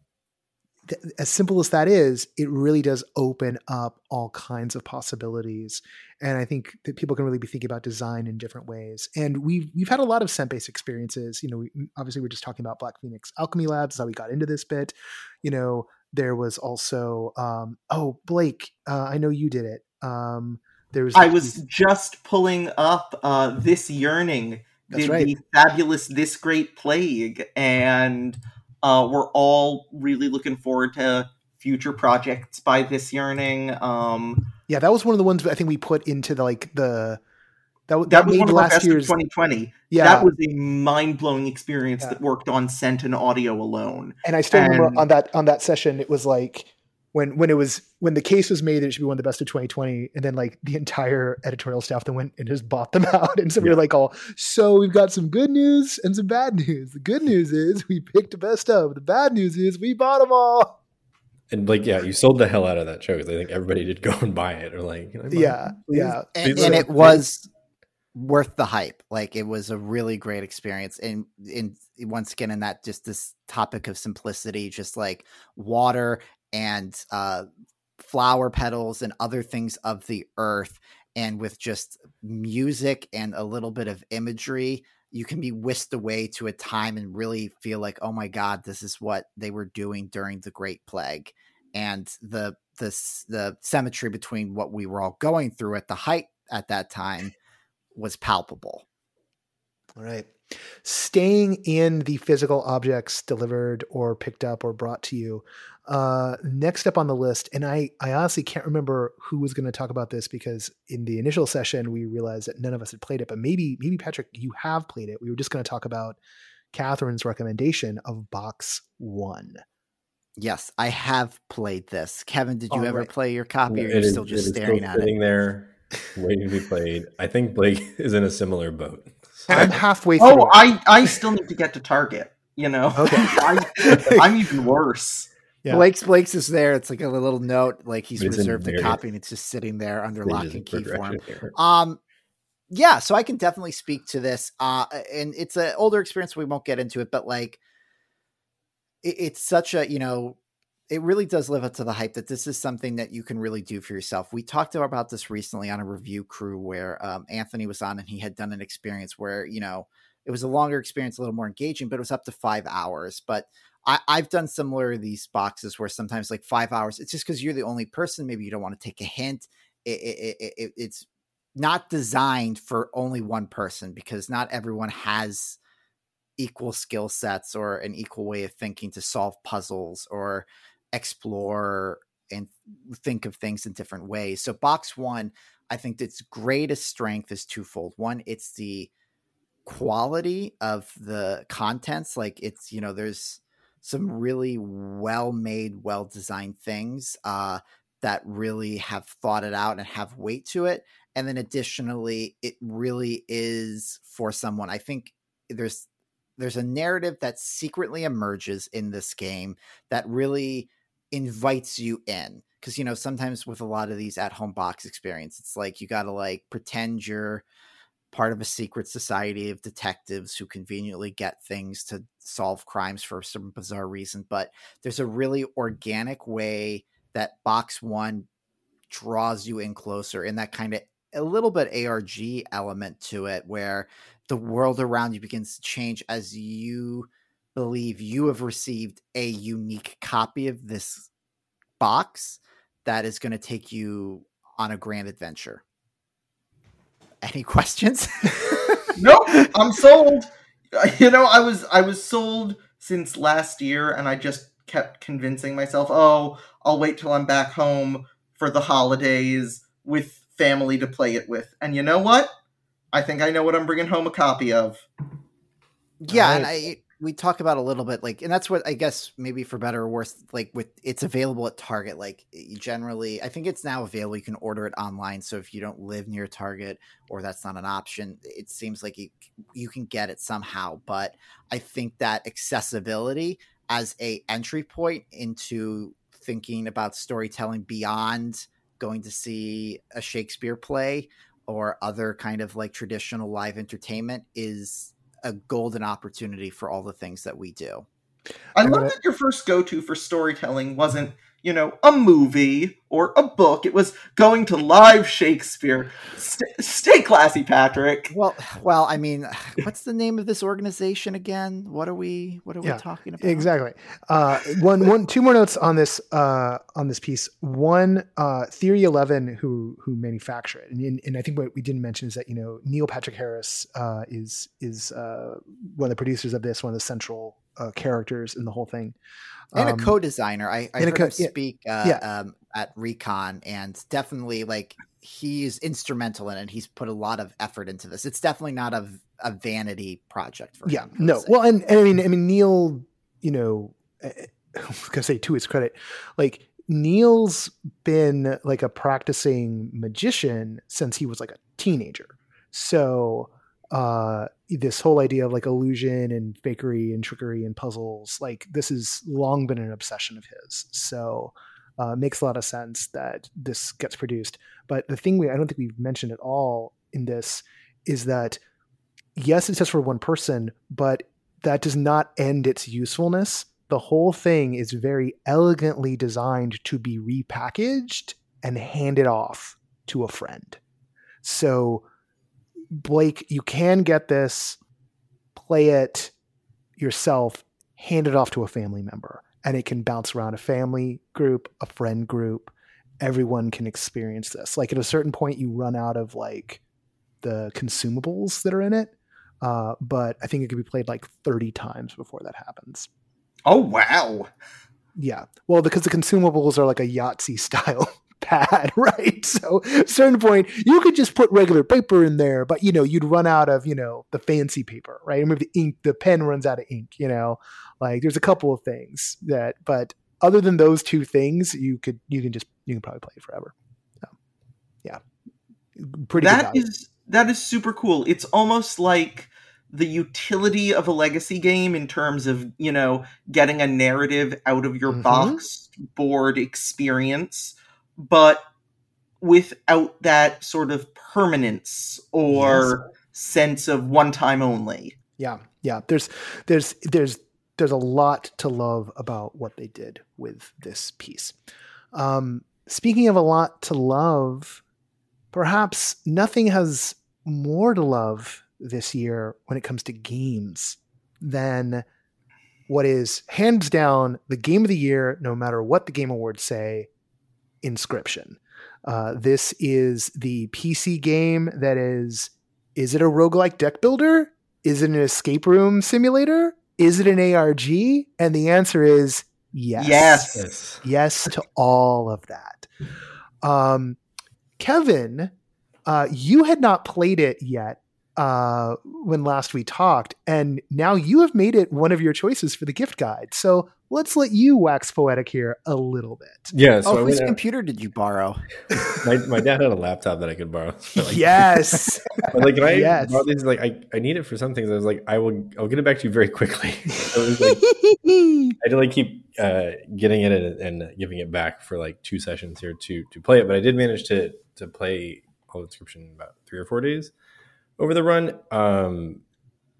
th- as simple as that is, it really does open up all kinds of possibilities. And I think that people can really be thinking about design in different ways. And we've we've had a lot of scent based experiences. You know, we, obviously we're just talking about Black Phoenix Alchemy Labs, how we got into this bit. You know, there was also um, oh blake uh, i know you did it um, there was i was just pulling up uh, this yearning That's did right. the fabulous this great plague and uh, we're all really looking forward to future projects by this yearning um, yeah that was one of the ones i think we put into the like the that, that, that was made one of our last best year's of 2020 yeah. That was a mind-blowing experience Yeah. that worked on scent and audio alone. And i still remember on that on that session it was like when when it was when the case was made that it should be one of the best of 2020 and then like the entire editorial staff then went and just bought them out. And so we were like all so we've got some good news and some bad news. The good news is we picked the best of. The bad news is we bought them all. And like, yeah, you sold the hell out of that show because I think everybody did go and buy it or like, "Can I buy yeah. yeah and, and it was worth the hype. Like it was a really great experience and in once again in that just this topic of simplicity just like water and uh flower petals and other things of the earth and with just music and a little bit of imagery you can be whisked away to a time and really feel like oh my god this is what they were doing during the great plague. And the the the symmetry between what we were all going through at the height at that time was palpable all right staying in the physical objects delivered or picked up or brought to you uh, next up on the list, and I, I honestly can't remember who was going to talk about this because in the initial session we realized that none of us had played it, but maybe maybe Patrick, you have played it. We were just going to talk about Kathryn's recommendation of Box One. Yes, I have played this. Kevin, did you ever right. play your copy, or are you still just staring still at sitting it? there, waiting to be played. I think Blake is in a similar boat. I'm halfway oh, through. Oh, I I still need to get to Target. You know, okay. I, I'm even worse. Yeah. Blake's Blake's is there. It's like a little note, like he's it's reserved the copy, and it's just sitting there under lock and key for him. Um, yeah, so I can definitely speak to this. Uh, and it's an older experience. We won't get into it, but like, it, it's such a you know, it really does live up to the hype that this is something that you can really do for yourself. We talked about this recently on a review crew where um, Anthony was on, and he had done an experience where you know it was a longer experience, a little more engaging, but it was up to five hours, but I, I've done similar these boxes where sometimes like five hours, it's just because you're the only person. Maybe you don't want to take a hint. It, it, it, it's not designed for only one person because not everyone has equal skill sets or an equal way of thinking to solve puzzles or explore and think of things in different ways. So box one, I think its greatest strength is twofold. One, it's the quality of the contents. Like it's, you know, there's some really well made, well designed things uh, that really have thought it out and have weight to it. And then additionally, it really is for someone. I think there's there's a narrative that secretly emerges in this game that really invites you in because you know sometimes with a lot of these at home box experience it's like you got to like pretend you're part of a secret society of detectives who conveniently get things to solve crimes for some bizarre reason. But there's a really organic way that box one draws you in closer in that kind of a little bit ARG element to it where the world around you begins to change as you believe you have received a unique copy of this box that is going to take you on a grand adventure. Any questions? nope, I'm sold. You know, I was I was sold since last year, and I just kept convincing myself, oh, I'll wait till I'm back home for the holidays with family to play it with. And you know what? I think I know what I'm bringing home a copy of. Yeah, right. and I we talk about a little bit like and that's what i guess maybe for better or worse like with it's available at target like generally i think it's now available you can order it online so if you don't live near target or that's not an option it seems like you, you can get it somehow but i think that accessibility as a entry point into thinking about storytelling beyond going to see a shakespeare play or other kind of like traditional live entertainment is a golden opportunity for all the things that we do. I love that your first go to for storytelling wasn't you know, a movie or a book. It was going to live Shakespeare. St- stay classy, Patrick. Well, well, I mean, what's the name of this organization again? What are we? What are yeah, we talking about? Exactly. Uh, one, one, two more notes on this uh, on this piece. One, uh, Theory Eleven, who who manufacture it, and, and I think what we didn't mention is that you know Neil Patrick Harris uh, is is uh, one of the producers of this, one of the central uh, characters in the whole thing and um, a co-designer. I, I heard co- him speak uh, yeah. Um, at Recon, and definitely like he's instrumental in it. He's put a lot of effort into this. It's definitely not a, a vanity project for yeah, him. Yeah, no. Well, and, and I mean, I mean, Neil, you know, I was gonna say to his credit, like Neil's been like a practicing magician since he was like a teenager. So uh this whole idea of like illusion and fakery and trickery and puzzles like this has long been an obsession of his. So uh makes a lot of sense that this gets produced. But the thing we i don't think we've mentioned at all in this is that yes it's just for one person but that does not end its usefulness. The whole thing is very elegantly designed to be repackaged and handed off to a friend. So, Blake, you can get this, play it yourself, hand it off to a family member, and it can bounce around a family group, a friend group. Everyone can experience this. Like at a certain point, you run out of like the consumables that are in it. Uh, but I think it could be played like 30 times before that happens. Oh wow. Yeah. Well, because the consumables are like a Yahtzee style pad, right? So certain point, you could just put regular paper in there, but you know, you'd run out of, you know, the fancy paper, right? Maybe the ink, the pen runs out of ink, you know. Like there's a couple of things that but other than those two things, you could you can just you can probably play it forever. So, yeah. Pretty That is that is super cool. It's almost like the utility of a legacy game in terms of, you know, getting a narrative out of your Mhm. box board experience, but without that sort of permanence or sense of one time only. Yeah, yeah. There's there's there's there's a lot to love about what they did with this piece. Um, speaking of a lot to love, perhaps nothing has more to love this year when it comes to games than what is hands down the game of the year, no matter what the Game Awards say. Inscryption. Uh, this is the PC game that is. Is it a roguelike deck builder? Is it an escape room simulator? Is it an ARG? And the answer is yes. Yes. Yes. Yes to all of that. Um, Kevin, uh, you had not played it yet uh, when last we talked, and now you have made it one of your choices for the gift guide. So let's let you wax poetic here a little bit. Yeah. So oh, I whose went out- computer did you borrow? my, my dad had a laptop that I could borrow. So, like, yes. Like, can I Yes. borrow these? Like, I, I need it for some things. I was like, I will, I'll get it back to you very quickly. so like, I had to like keep uh, getting it and, and giving it back for like two sessions here to to play it. But I did manage to to play all the Inscryption in about three or four days over the run. Um,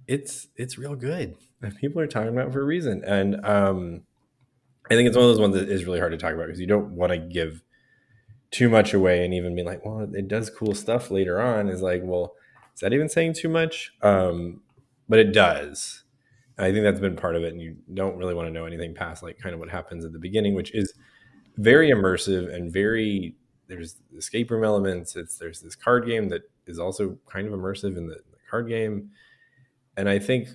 it's it's real good. People are talking about it for a reason, and um, I think it's one of those ones that is really hard to talk about because you don't want to give too much away and even be like, well, it does cool stuff later on. Is like, well, is that even saying too much? Um, but it does. I think that's been part of it, and you don't really want to know anything past like kind of what happens at the beginning, which is very immersive and very. There's escape room elements. It's there's this card game that is also kind of immersive in the, the card game, and I think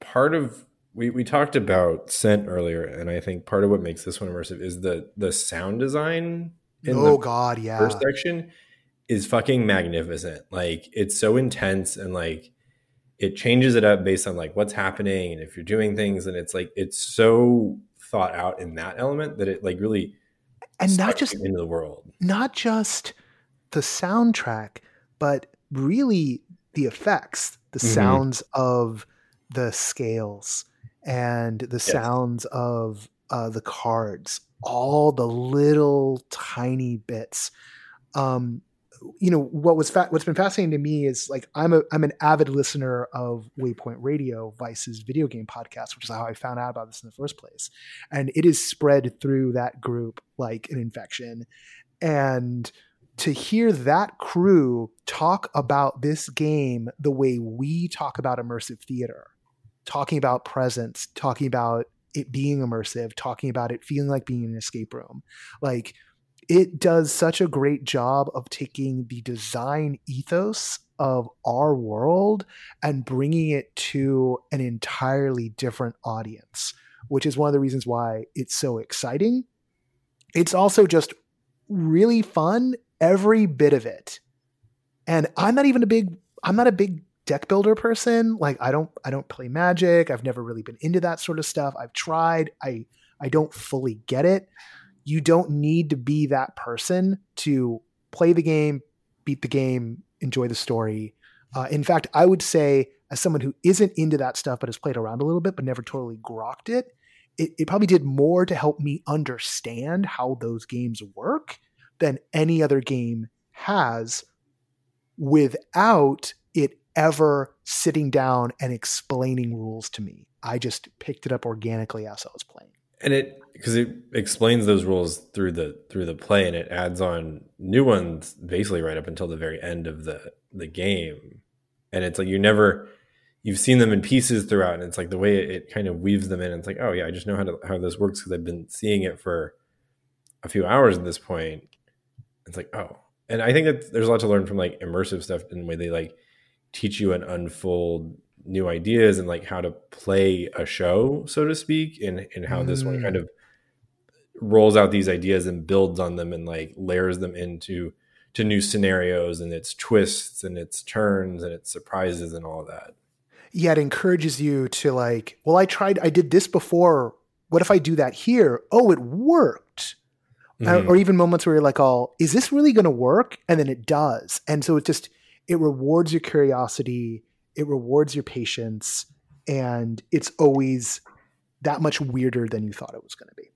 part of we we talked about scent earlier, and I think part of what makes this one immersive is the the sound design. in oh God, yeah. first section is fucking magnificent. Like it's so intense and like it changes it up based on like what's happening and if you're doing things and it's like it's so thought out in that element that it like really and not just into the world. not just the soundtrack, but really the effects, the Mhm. sounds of the scales and the sounds of uh, the cards, all the little tiny bits. Um, you know what was fa- what's been fascinating to me is like I'm a I'm an avid listener of Waypoint Radio, Vice's video game podcast, which is how I found out about this in the first place, and it is spread through that group like an infection, and to hear that crew talk about this game the way we talk about immersive theater, talking about presence, talking about it being immersive, talking about it feeling like being in an escape room, like it does such a great job of taking the design ethos of our world and bringing it to an entirely different audience, which is one of the reasons why it's so exciting. It's also just really fun, every bit of it. And I'm not even a big, I'm not a big deck builder person. Like I don't, I don't play magic. I've never really been into that sort of stuff. I've tried. I, I don't fully get it you don't need to be that person to play the game, beat the game, enjoy the story. Uh, in fact, I would say, as someone who isn't into that stuff but has played around a little bit but never totally grokked it, it, it probably did more to help me understand how those games work than any other game has without it ever sitting down and explaining rules to me. I just picked it up organically as I was playing. and it because it explains those rules through the through the play and it adds on new ones basically right up until the very end of the the game and it's like you never you've seen them in pieces throughout and it's like the way it, kind of weaves them in it's like oh yeah i just know how to how this works because i've been seeing it for a few hours at this point it's like oh and i think that there's a lot to learn from like immersive stuff in the way they like teach you and unfold new ideas and like how to play a show so to speak and and how mm. this one kind mm. of rolls out these ideas and builds on them and like layers them into to new scenarios and its twists and its turns and its surprises and all that yeah, it encourages you to like, well, I tried, I did this before. What if I do that here? Oh, it worked. Uh, or even moments where you're like, oh, is this really going to work? And then it does. And so it just, it rewards your curiosity, it rewards your patience, and it's always that much weirder than you thought it was going to be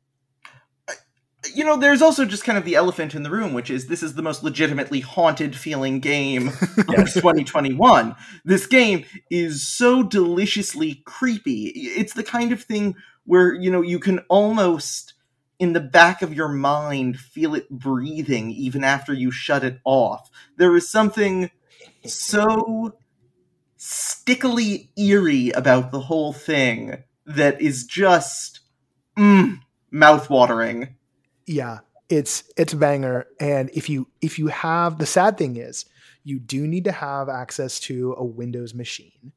you know, there's also just kind of the elephant in the room, which is this is the most legitimately haunted feeling game of 2021. This game is so deliciously creepy. It's the kind of thing where, you know, you can almost, in the back of your mind, feel it breathing even after you shut it off. There is something so stickily eerie about the whole thing that is just mm, mouth-watering yeah, it's it's a banger. And if you if you have the sad thing is you do need to have access to a Windows machine.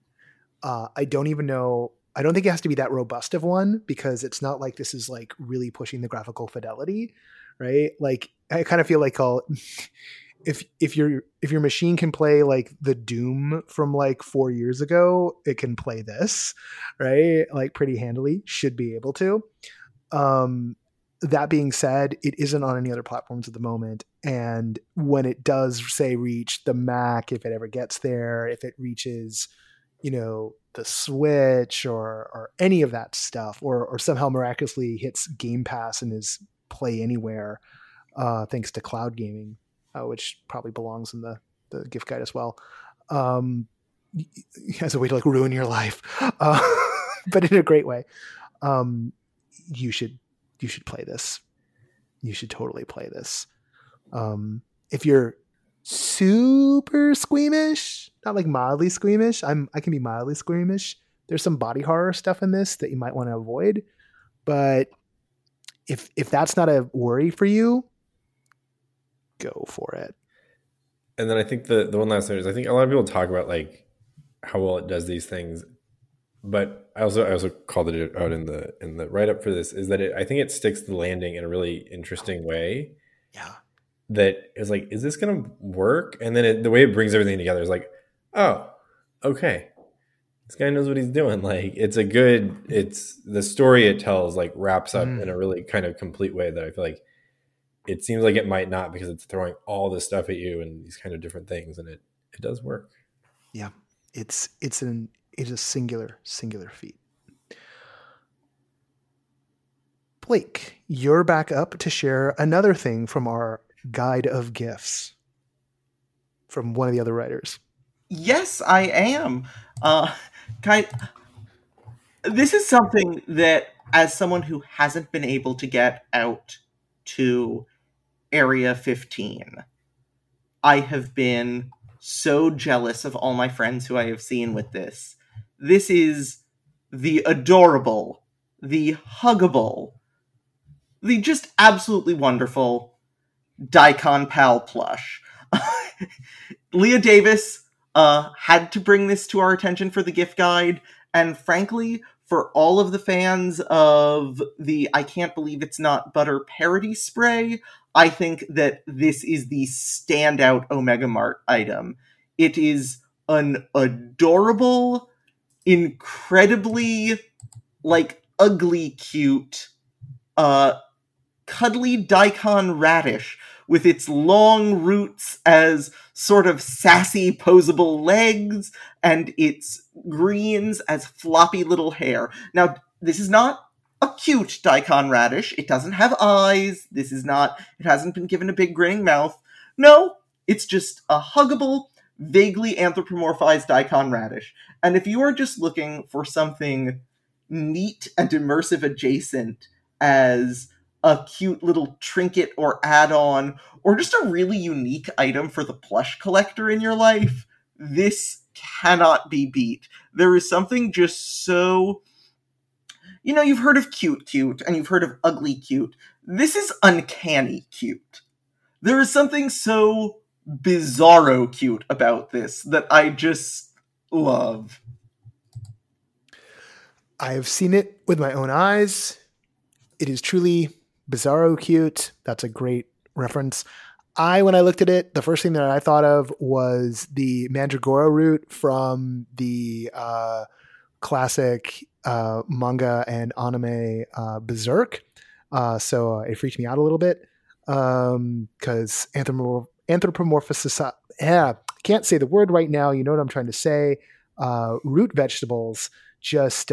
Uh, I don't even know. I don't think it has to be that robust of one because it's not like this is like really pushing the graphical fidelity, right? Like I kind of feel like all if if your if your machine can play like the Doom from like four years ago, it can play this, right? Like pretty handily, should be able to. Um, that being said, it isn't on any other platforms at the moment. And when it does, say, reach the Mac, if it ever gets there, if it reaches, you know, the Switch or or any of that stuff, or or somehow miraculously hits Game Pass and is play anywhere, uh, thanks to cloud gaming, uh, which probably belongs in the the gift guide as well, um, as a way to like ruin your life, uh, but in a great way. Um, you should you should play this. You should totally play this. Um, if you're super squeamish, not like mildly squeamish, I'm I can be mildly squeamish. There's some body horror stuff in this that you might want to avoid, but if if that's not a worry for you, go for it. And then I think the the one last thing is I think a lot of people talk about like how well it does these things but I also I also called it out in the in the write up for this is that it, I think it sticks the landing in a really interesting way. Yeah. That is like, is this going to work? And then it, the way it brings everything together is like, oh, okay, this guy knows what he's doing. Like, it's a good. It's the story it tells like wraps up mm. in a really kind of complete way that I feel like it seems like it might not because it's throwing all this stuff at you and these kind of different things, and it it does work. Yeah, it's it's an it is a singular, singular feat. Blake, you're back up to share another thing from our guide of gifts from one of the other writers. Yes, I am. Uh, kind. This is something that, as someone who hasn't been able to get out to Area 15, I have been so jealous of all my friends who I have seen with this this is the adorable, the huggable, the just absolutely wonderful Daikon Pal plush. Leah Davis uh, had to bring this to our attention for the gift guide, and frankly, for all of the fans of the I can't believe it's not butter parody spray, I think that this is the standout Omega Mart item. It is an adorable, incredibly like ugly cute uh cuddly daikon radish with its long roots as sort of sassy posable legs and its greens as floppy little hair. Now this is not a cute daikon radish. It doesn't have eyes. This is not it hasn't been given a big grinning mouth. No it's just a huggable vaguely anthropomorphized daikon radish. And if you are just looking for something neat and immersive adjacent as a cute little trinket or add-on or just a really unique item for the plush collector in your life, this cannot be beat. There is something just so you know, you've heard of cute cute and you've heard of ugly cute. This is uncanny cute. There is something so bizarro cute about this that I just love. I have seen it with my own eyes. It is truly bizarro cute. That's a great reference. I, when I looked at it, the first thing that I thought of was the Mandragora root from the uh, classic uh, manga and anime uh, Berserk. Uh, so uh, it freaked me out a little bit because um, anthropomorph- anthropomorphosis. Yeah, can't say the word right now. You know what I'm trying to say. Uh, root vegetables just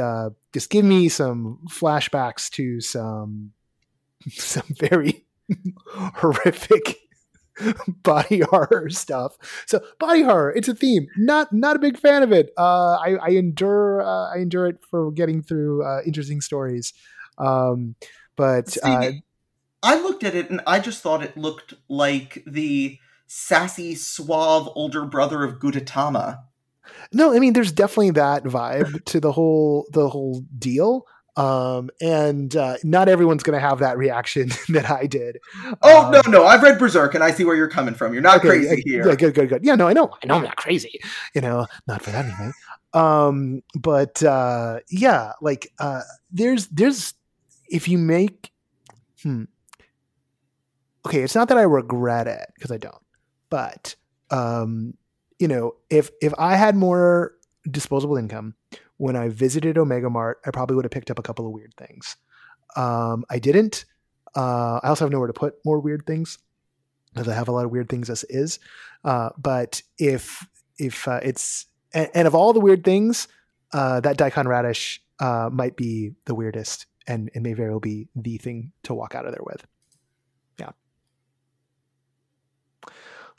just give me some flashbacks to some some very horrific body horror stuff. So body horror, it's a theme. Not not a big fan of it. Uh, I, I endure uh, I endure it for getting through uh, interesting stories. Um, but See, uh, I looked at it and I just thought it looked like the sassy, suave older brother of Gudetama. no, I mean there's definitely that vibe to the whole the whole deal. Um, and uh, not everyone's going to have that reaction that I did. Oh Um, no, no, I've read Berserk and I see where you're coming from. You're not Okay, crazy yeah, here. Yeah, good, good, good. Yeah, no, I know, I know, I'm not crazy. You know, not for that anyway. Um, but uh, yeah, like uh, there's there's if you make, hmm, okay, it's not that I regret it because I don't, but um, you know, if if I had more disposable income when I visited Omega Mart, I probably would have picked up a couple of weird things. Um, I didn't. Uh, I also have nowhere to put more weird things because I have a lot of weird things as is. Uh, but if if uh, it's and, and of all the weird things, uh, that daikon radish uh, might be the weirdest, and it may very well be the thing to walk out of there with. Yeah.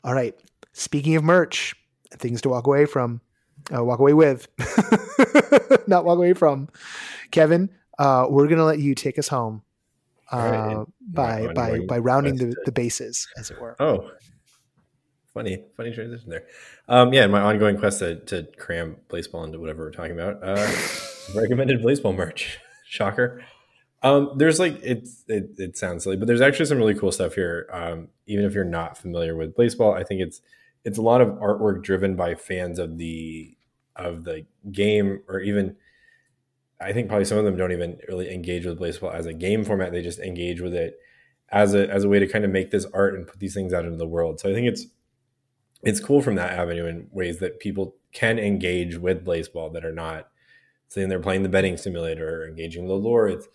All right. Speaking of merch, things to walk away from, uh, walk away with, not walk away from. Kevin, uh, we're gonna let you take us home uh, right, by by by rounding the, the bases, as it were. Oh, funny, funny transition there. Um, yeah, my ongoing quest to, to cram baseball into whatever we're talking about. Uh, recommended baseball merch. Shocker. Um, there's like it's it, it sounds silly, but there's actually some really cool stuff here. Um, even if you're not familiar with baseball, I think it's it's a lot of artwork driven by fans of the of the game, or even I think probably some of them don't even really engage with baseball as a game format. They just engage with it as a as a way to kind of make this art and put these things out into the world. So I think it's it's cool from that avenue in ways that people can engage with baseball that are not saying they're playing the betting simulator or engaging the lore. It's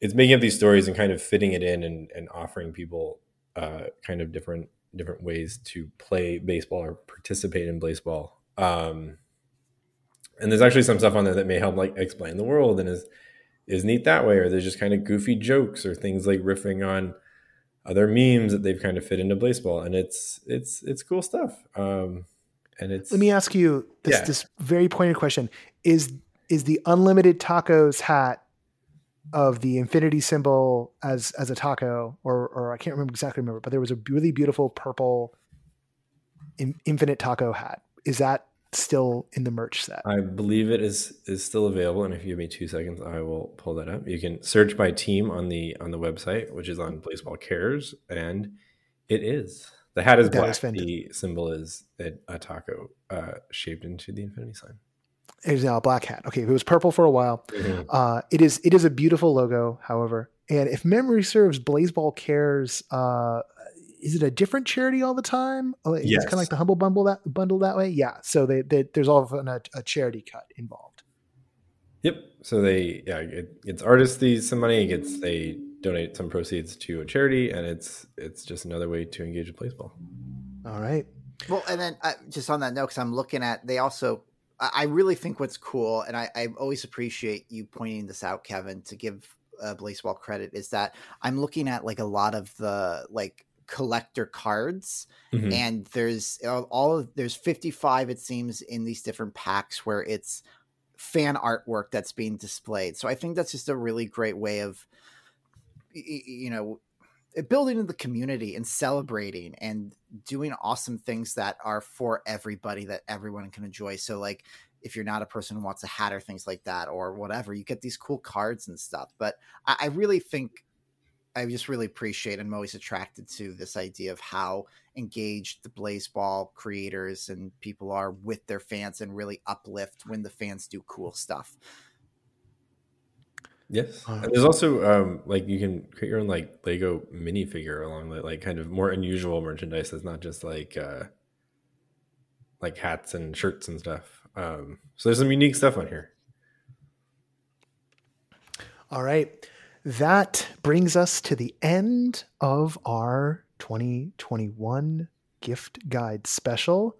it's making up these stories and kind of fitting it in and, and offering people uh, kind of different different ways to play baseball or participate in baseball. Um, and there's actually some stuff on there that may help like explain the world and is is neat that way. Or there's just kind of goofy jokes or things like riffing on other memes that they've kind of fit into baseball, and it's it's it's cool stuff. Um, and it's Let me ask you this Yeah. this very pointed question: Is is the unlimited tacos hat of the infinity symbol as as a taco, or or I can't remember exactly remember, but there was a really beautiful purple in, infinite taco hat. Is that still in the merch set? I believe it is is still available, and if you give me two seconds, I will pull that up. You can search by team on the on the website, which is on Blaseball Cares, and it is. The hat is That black. is the symbol is a, a taco uh, shaped into the infinity sign. It is now a black hat. Okay, it was purple for a while. Mhm. Uh, it is it is a beautiful logo, however, and if memory serves, Blaseball Cares. Uh, is it a different charity all the time? Oh, It's kind of like the Humble Bundle that bundle that way. Yeah. So they, they, there's often a, a charity cut involved. Yep. So they yeah, it gets artists these some money. It gets they donate some proceeds to a charity, and it's it's just another way to engage with baseball. All right. Well, and then uh, just on that note, because I'm looking at, they also, I, I really think what's cool, and I, I always appreciate you pointing this out, Kevin, to give uh, Blaseball credit, is that I'm looking at like a lot of the like collector cards, Mhm. and there's all- all of there's 55 it seems in these different packs where it's fan artwork that's being displayed. So I think that's just a really great way of you know building in the community and celebrating and doing awesome things that are for everybody that everyone can enjoy so like if you're not a person who wants a hat or things like that or whatever you get these cool cards and stuff but i, I really think i just really appreciate and i'm always attracted to this idea of how engaged the blaseball creators and people are with their fans and really uplift when the fans do cool stuff Yes, and there's also um, like you can create your own like Lego minifigure along the like kind of more unusual merchandise that's not just like uh, like hats and shirts and stuff. Um, so there's some unique stuff on here. All right, that brings us to the end of our 2021 gift guide special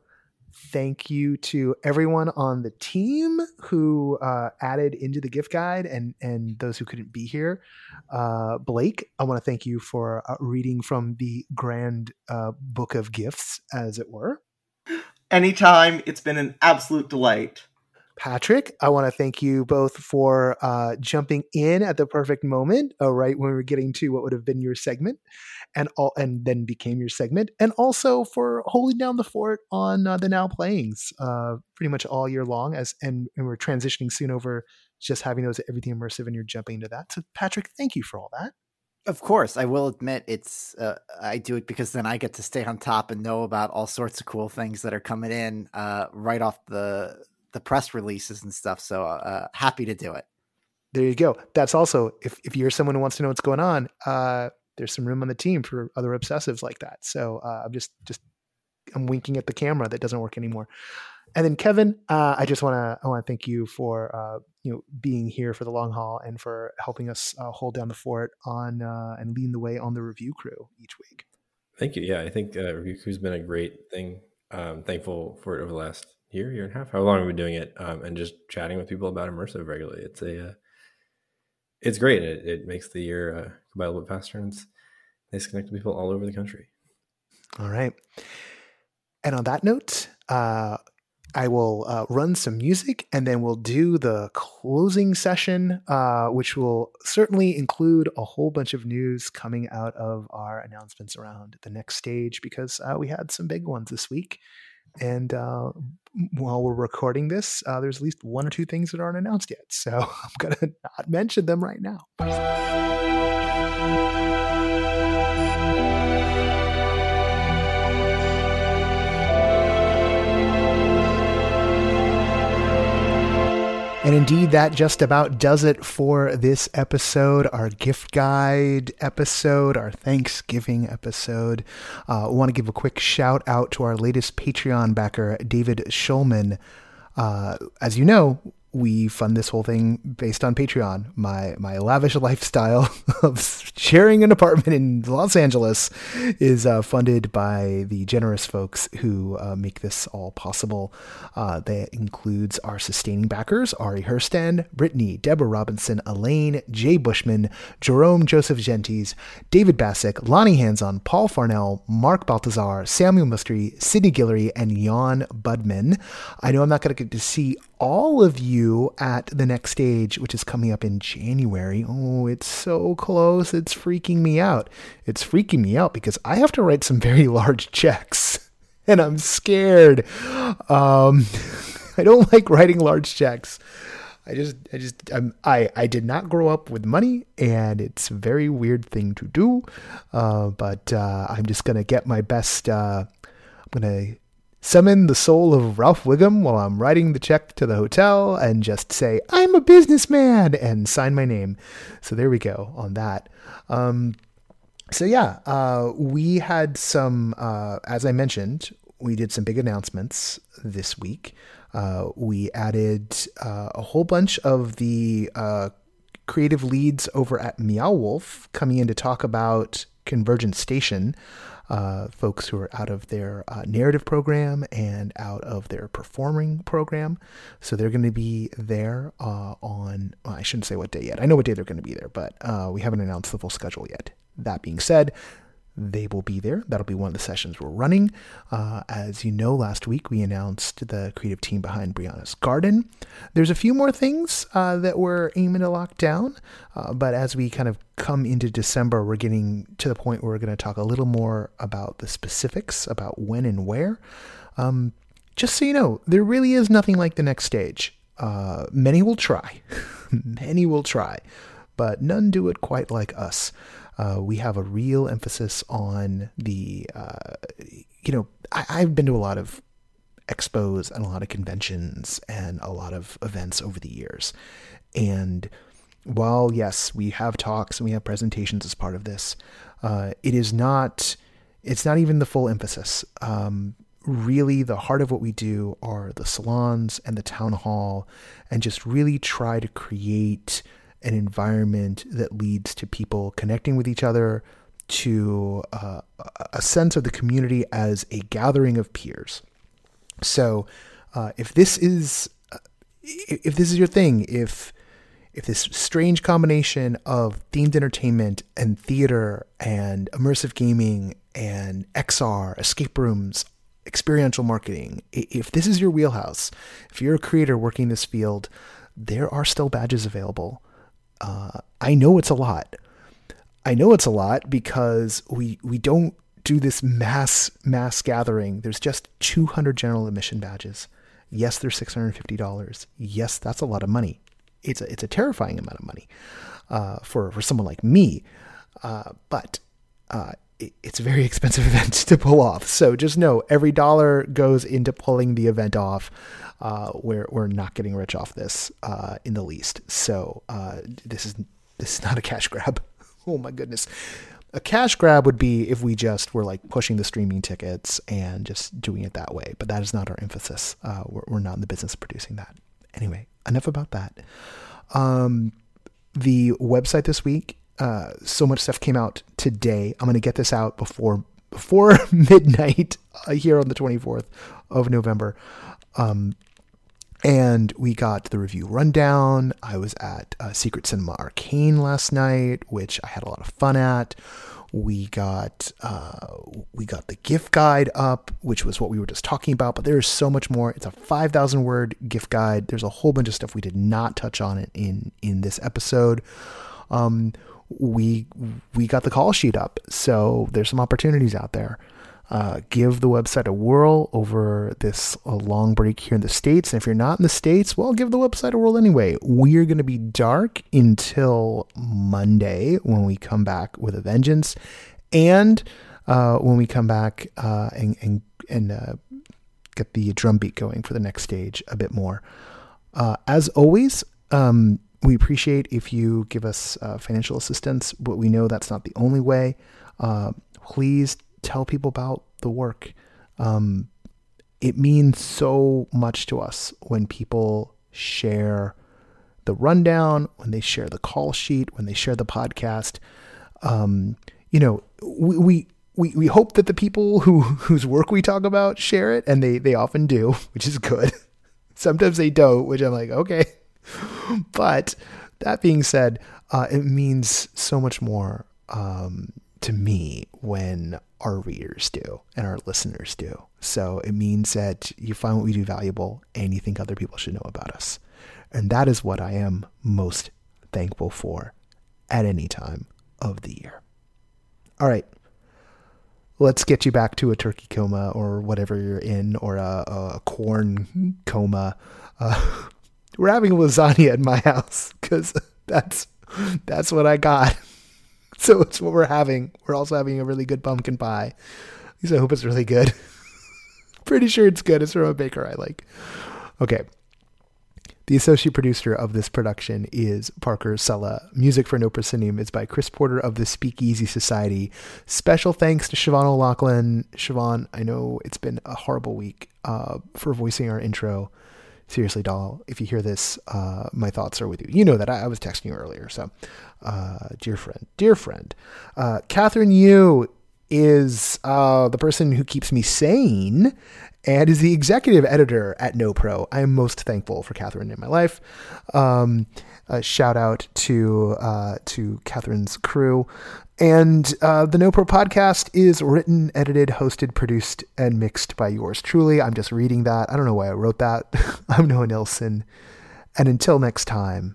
thank you to everyone on the team who uh, added into the gift guide and and those who couldn't be here. Uh, Blake, I want to thank you for uh, reading from the grand uh, book of gifts, as it were. Anytime, it's been an absolute delight. Patrick, I want to thank you both for uh, jumping in at the perfect moment, uh, right when we are getting to what would have been your segment, and all, and then became your segment, and also for holding down the fort on uh, the now playings uh, pretty much all year long. As and, and we're transitioning soon over just having those everything immersive, and you're jumping into that. So, Patrick, thank you for all that. Of course, I will admit it's uh, I do it because then I get to stay on top and know about all sorts of cool things that are coming in uh, right off the the press releases and stuff. So uh, happy to do it. There you go. That's also if if you're someone who wants to know what's going on, uh, there's some room on the team for other obsessives like that. So uh, I'm just just I'm winking at the camera that doesn't work anymore. And then Kevin, uh, I just want to I want to thank you for uh, you know being here for the long haul and for helping us uh, hold down the fort on uh, and leading the way on the review crew each week. Thank you. Yeah, I think uh, review crew's been a great thing. Um, thankful for it over the last year, year and a half, how long have we been doing it, um, and just chatting with people about immersive regularly. It's a, uh, it's great. It, it makes the year uh, go by a little bit faster, and it's to connect with people all over the country. All right. And on that note, uh, I will uh, run some music and then we'll do the closing session, uh, which will certainly include a whole bunch of news coming out of our announcements around the next stage because uh, we had some big ones this week. And uh, while we're recording this, uh, there's at least one or two things that aren't announced yet. So I'm going to not mention them right now. And indeed, that just about does it for this episode, our gift guide episode, our Thanksgiving episode. Uh, I want to give a quick shout out to our latest Patreon backer, David Schulman. Uh, as you know, we fund this whole thing based on Patreon. My my lavish lifestyle of sharing an apartment in Los Angeles is uh, funded by the generous folks who uh, make this all possible. Uh, that includes our sustaining backers: Ari Herstand, Brittany, Deborah Robinson, Elaine, Jay Bushman, Jerome Joseph Gentes, David Bassick, Lonnie Hanson, Paul Farnell, Mark Baltazar, Samuel Mustry, Sidney Guillory, and Jan Budman. I know I'm not going to get to see all of you at the next stage, which is coming up in January. Oh, it's so close. It's freaking me out. It's freaking me out because I have to write some very large checks and I'm scared. Um, I don't like writing large checks. I just, I just, I'm, I, I did not grow up with money, and it's a very weird thing to do. Uh, but uh, I'm just gonna get my best. Uh, I'm gonna summon the soul of Ralph Wiggum while I'm writing the check to the hotel and just say, I'm a businessman and sign my name. So there we go on that. Um, so yeah, uh, we had some, uh, as I mentioned, we did some big announcements this week. Uh, we added uh, a whole bunch of the uh, creative leads over at Meow Wolf coming in to talk about Convergence Station uh, folks who are out of their uh, narrative program and out of their performing program. So they're going to be there uh, on, well, I shouldn't say what day yet. I know what day they're going to be there, but uh, we haven't announced the full schedule yet. That being said, they will be there. That'll be one of the sessions we're running. Uh, as you know, last week we announced the creative team behind Brianna's Garden. There's a few more things uh, that we're aiming to lock down, uh, but as we kind of come into December, we're getting to the point where we're going to talk a little more about the specifics, about when and where. Um, just so you know, there really is nothing like the next stage. Uh, many will try, many will try, but none do it quite like us. Uh, we have a real emphasis on the, uh, you know, I, I've been to a lot of expos and a lot of conventions and a lot of events over the years. And while, yes, we have talks and we have presentations as part of this, uh, it is not, it's not even the full emphasis. Um, really, the heart of what we do are the salons and the town hall and just really try to create an environment that leads to people connecting with each other, to uh, a sense of the community as a gathering of peers. So, uh, if this is uh, if this is your thing, if if this strange combination of themed entertainment and theater and immersive gaming and XR, escape rooms, experiential marketing, if this is your wheelhouse, if you're a creator working this field, there are still badges available. Uh, I know it's a lot. I know it's a lot because we we don't do this mass mass gathering. There's just 200 general admission badges. Yes, they're $650. Yes, that's a lot of money. It's a, it's a terrifying amount of money uh, for for someone like me. Uh, but uh, it's a very expensive event to pull off. So just know every dollar goes into pulling the event off. Uh, we're we're not getting rich off this uh, in the least. So uh, this is this is not a cash grab. oh my goodness. A cash grab would be if we just were like pushing the streaming tickets and just doing it that way. But that is not our emphasis. Uh, we're, we're not in the business of producing that. Anyway, enough about that. Um, the website this week, uh, so much stuff came out today. I'm going to get this out before before midnight uh, here on the 24th of November. Um, and we got the review rundown. I was at uh, Secret Cinema Arcane last night, which I had a lot of fun at. We got uh, we got the gift guide up, which was what we were just talking about. But there is so much more. It's a five thousand word gift guide. There's a whole bunch of stuff we did not touch on in in this episode. Um, we we got the call sheet up, so there's some opportunities out there uh, give the website a whirl over this uh, long break here in the States. And if you're not in the States, well, give the website a whirl anyway. We're going to be dark until Monday when we come back with a vengeance. And uh, when we come back uh, and, and, and uh, get the drum beat going for the next stage a bit more. Uh, as always, um, we appreciate if you give us financial assistance, but we know that's not the only way. please tell people about the work. Um, it means so much to us when people share the rundown, when they share the call sheet, when they share the podcast. Um, you know, we, we we we hope that the people who whose work we talk about share it, and they they often do, which is good. Sometimes they don't, which I'm like, okay. But that being said, uh, it means so much more um, to me when our readers do and our listeners do. So it means that you find what we do valuable and you think other people should know about us. And that is what I am most thankful for at any time of the year. All right. Let's get you back to a turkey coma or whatever you're in, or a, a corn coma. Uh, we're having lasagna at my house because that's that's what I got. so it's what we're having. We're also having a really good pumpkin pie. At least I hope it's really good. Pretty sure it's good. It's from a baker I like. Okay. The associate producer of this production is Parker Sela. Music for No Proscenium is by Chris Porter of the Speakeasy Society. Special thanks to Siobhan O'Loughlin. Siobhan, I know it's been a horrible week uh, for voicing our intro seriously, doll, if you hear this, uh, my thoughts are with you. You know that I, I was texting you earlier. So, uh, dear friend, dear friend, uh, Kathryn Yu is uh, the person who keeps me sane and is the executive editor at No Pro. I am most thankful for Kathryn in my life. Um, shout out to uh, to Kathryn's crew. And uh, the No Pro podcast is written, edited, hosted, produced, and mixed by yours truly. I'm just reading that. I don't know why I wrote that. I'm Noah Nelson. And until next time,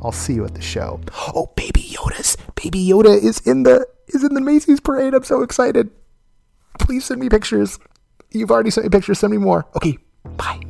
I'll see you at the show. Oh, Baby Yoda's Baby Yoda is in the is in the Macy's parade. I'm so excited. Please send me pictures. You've already sent me pictures. Send me more. Okay, bye.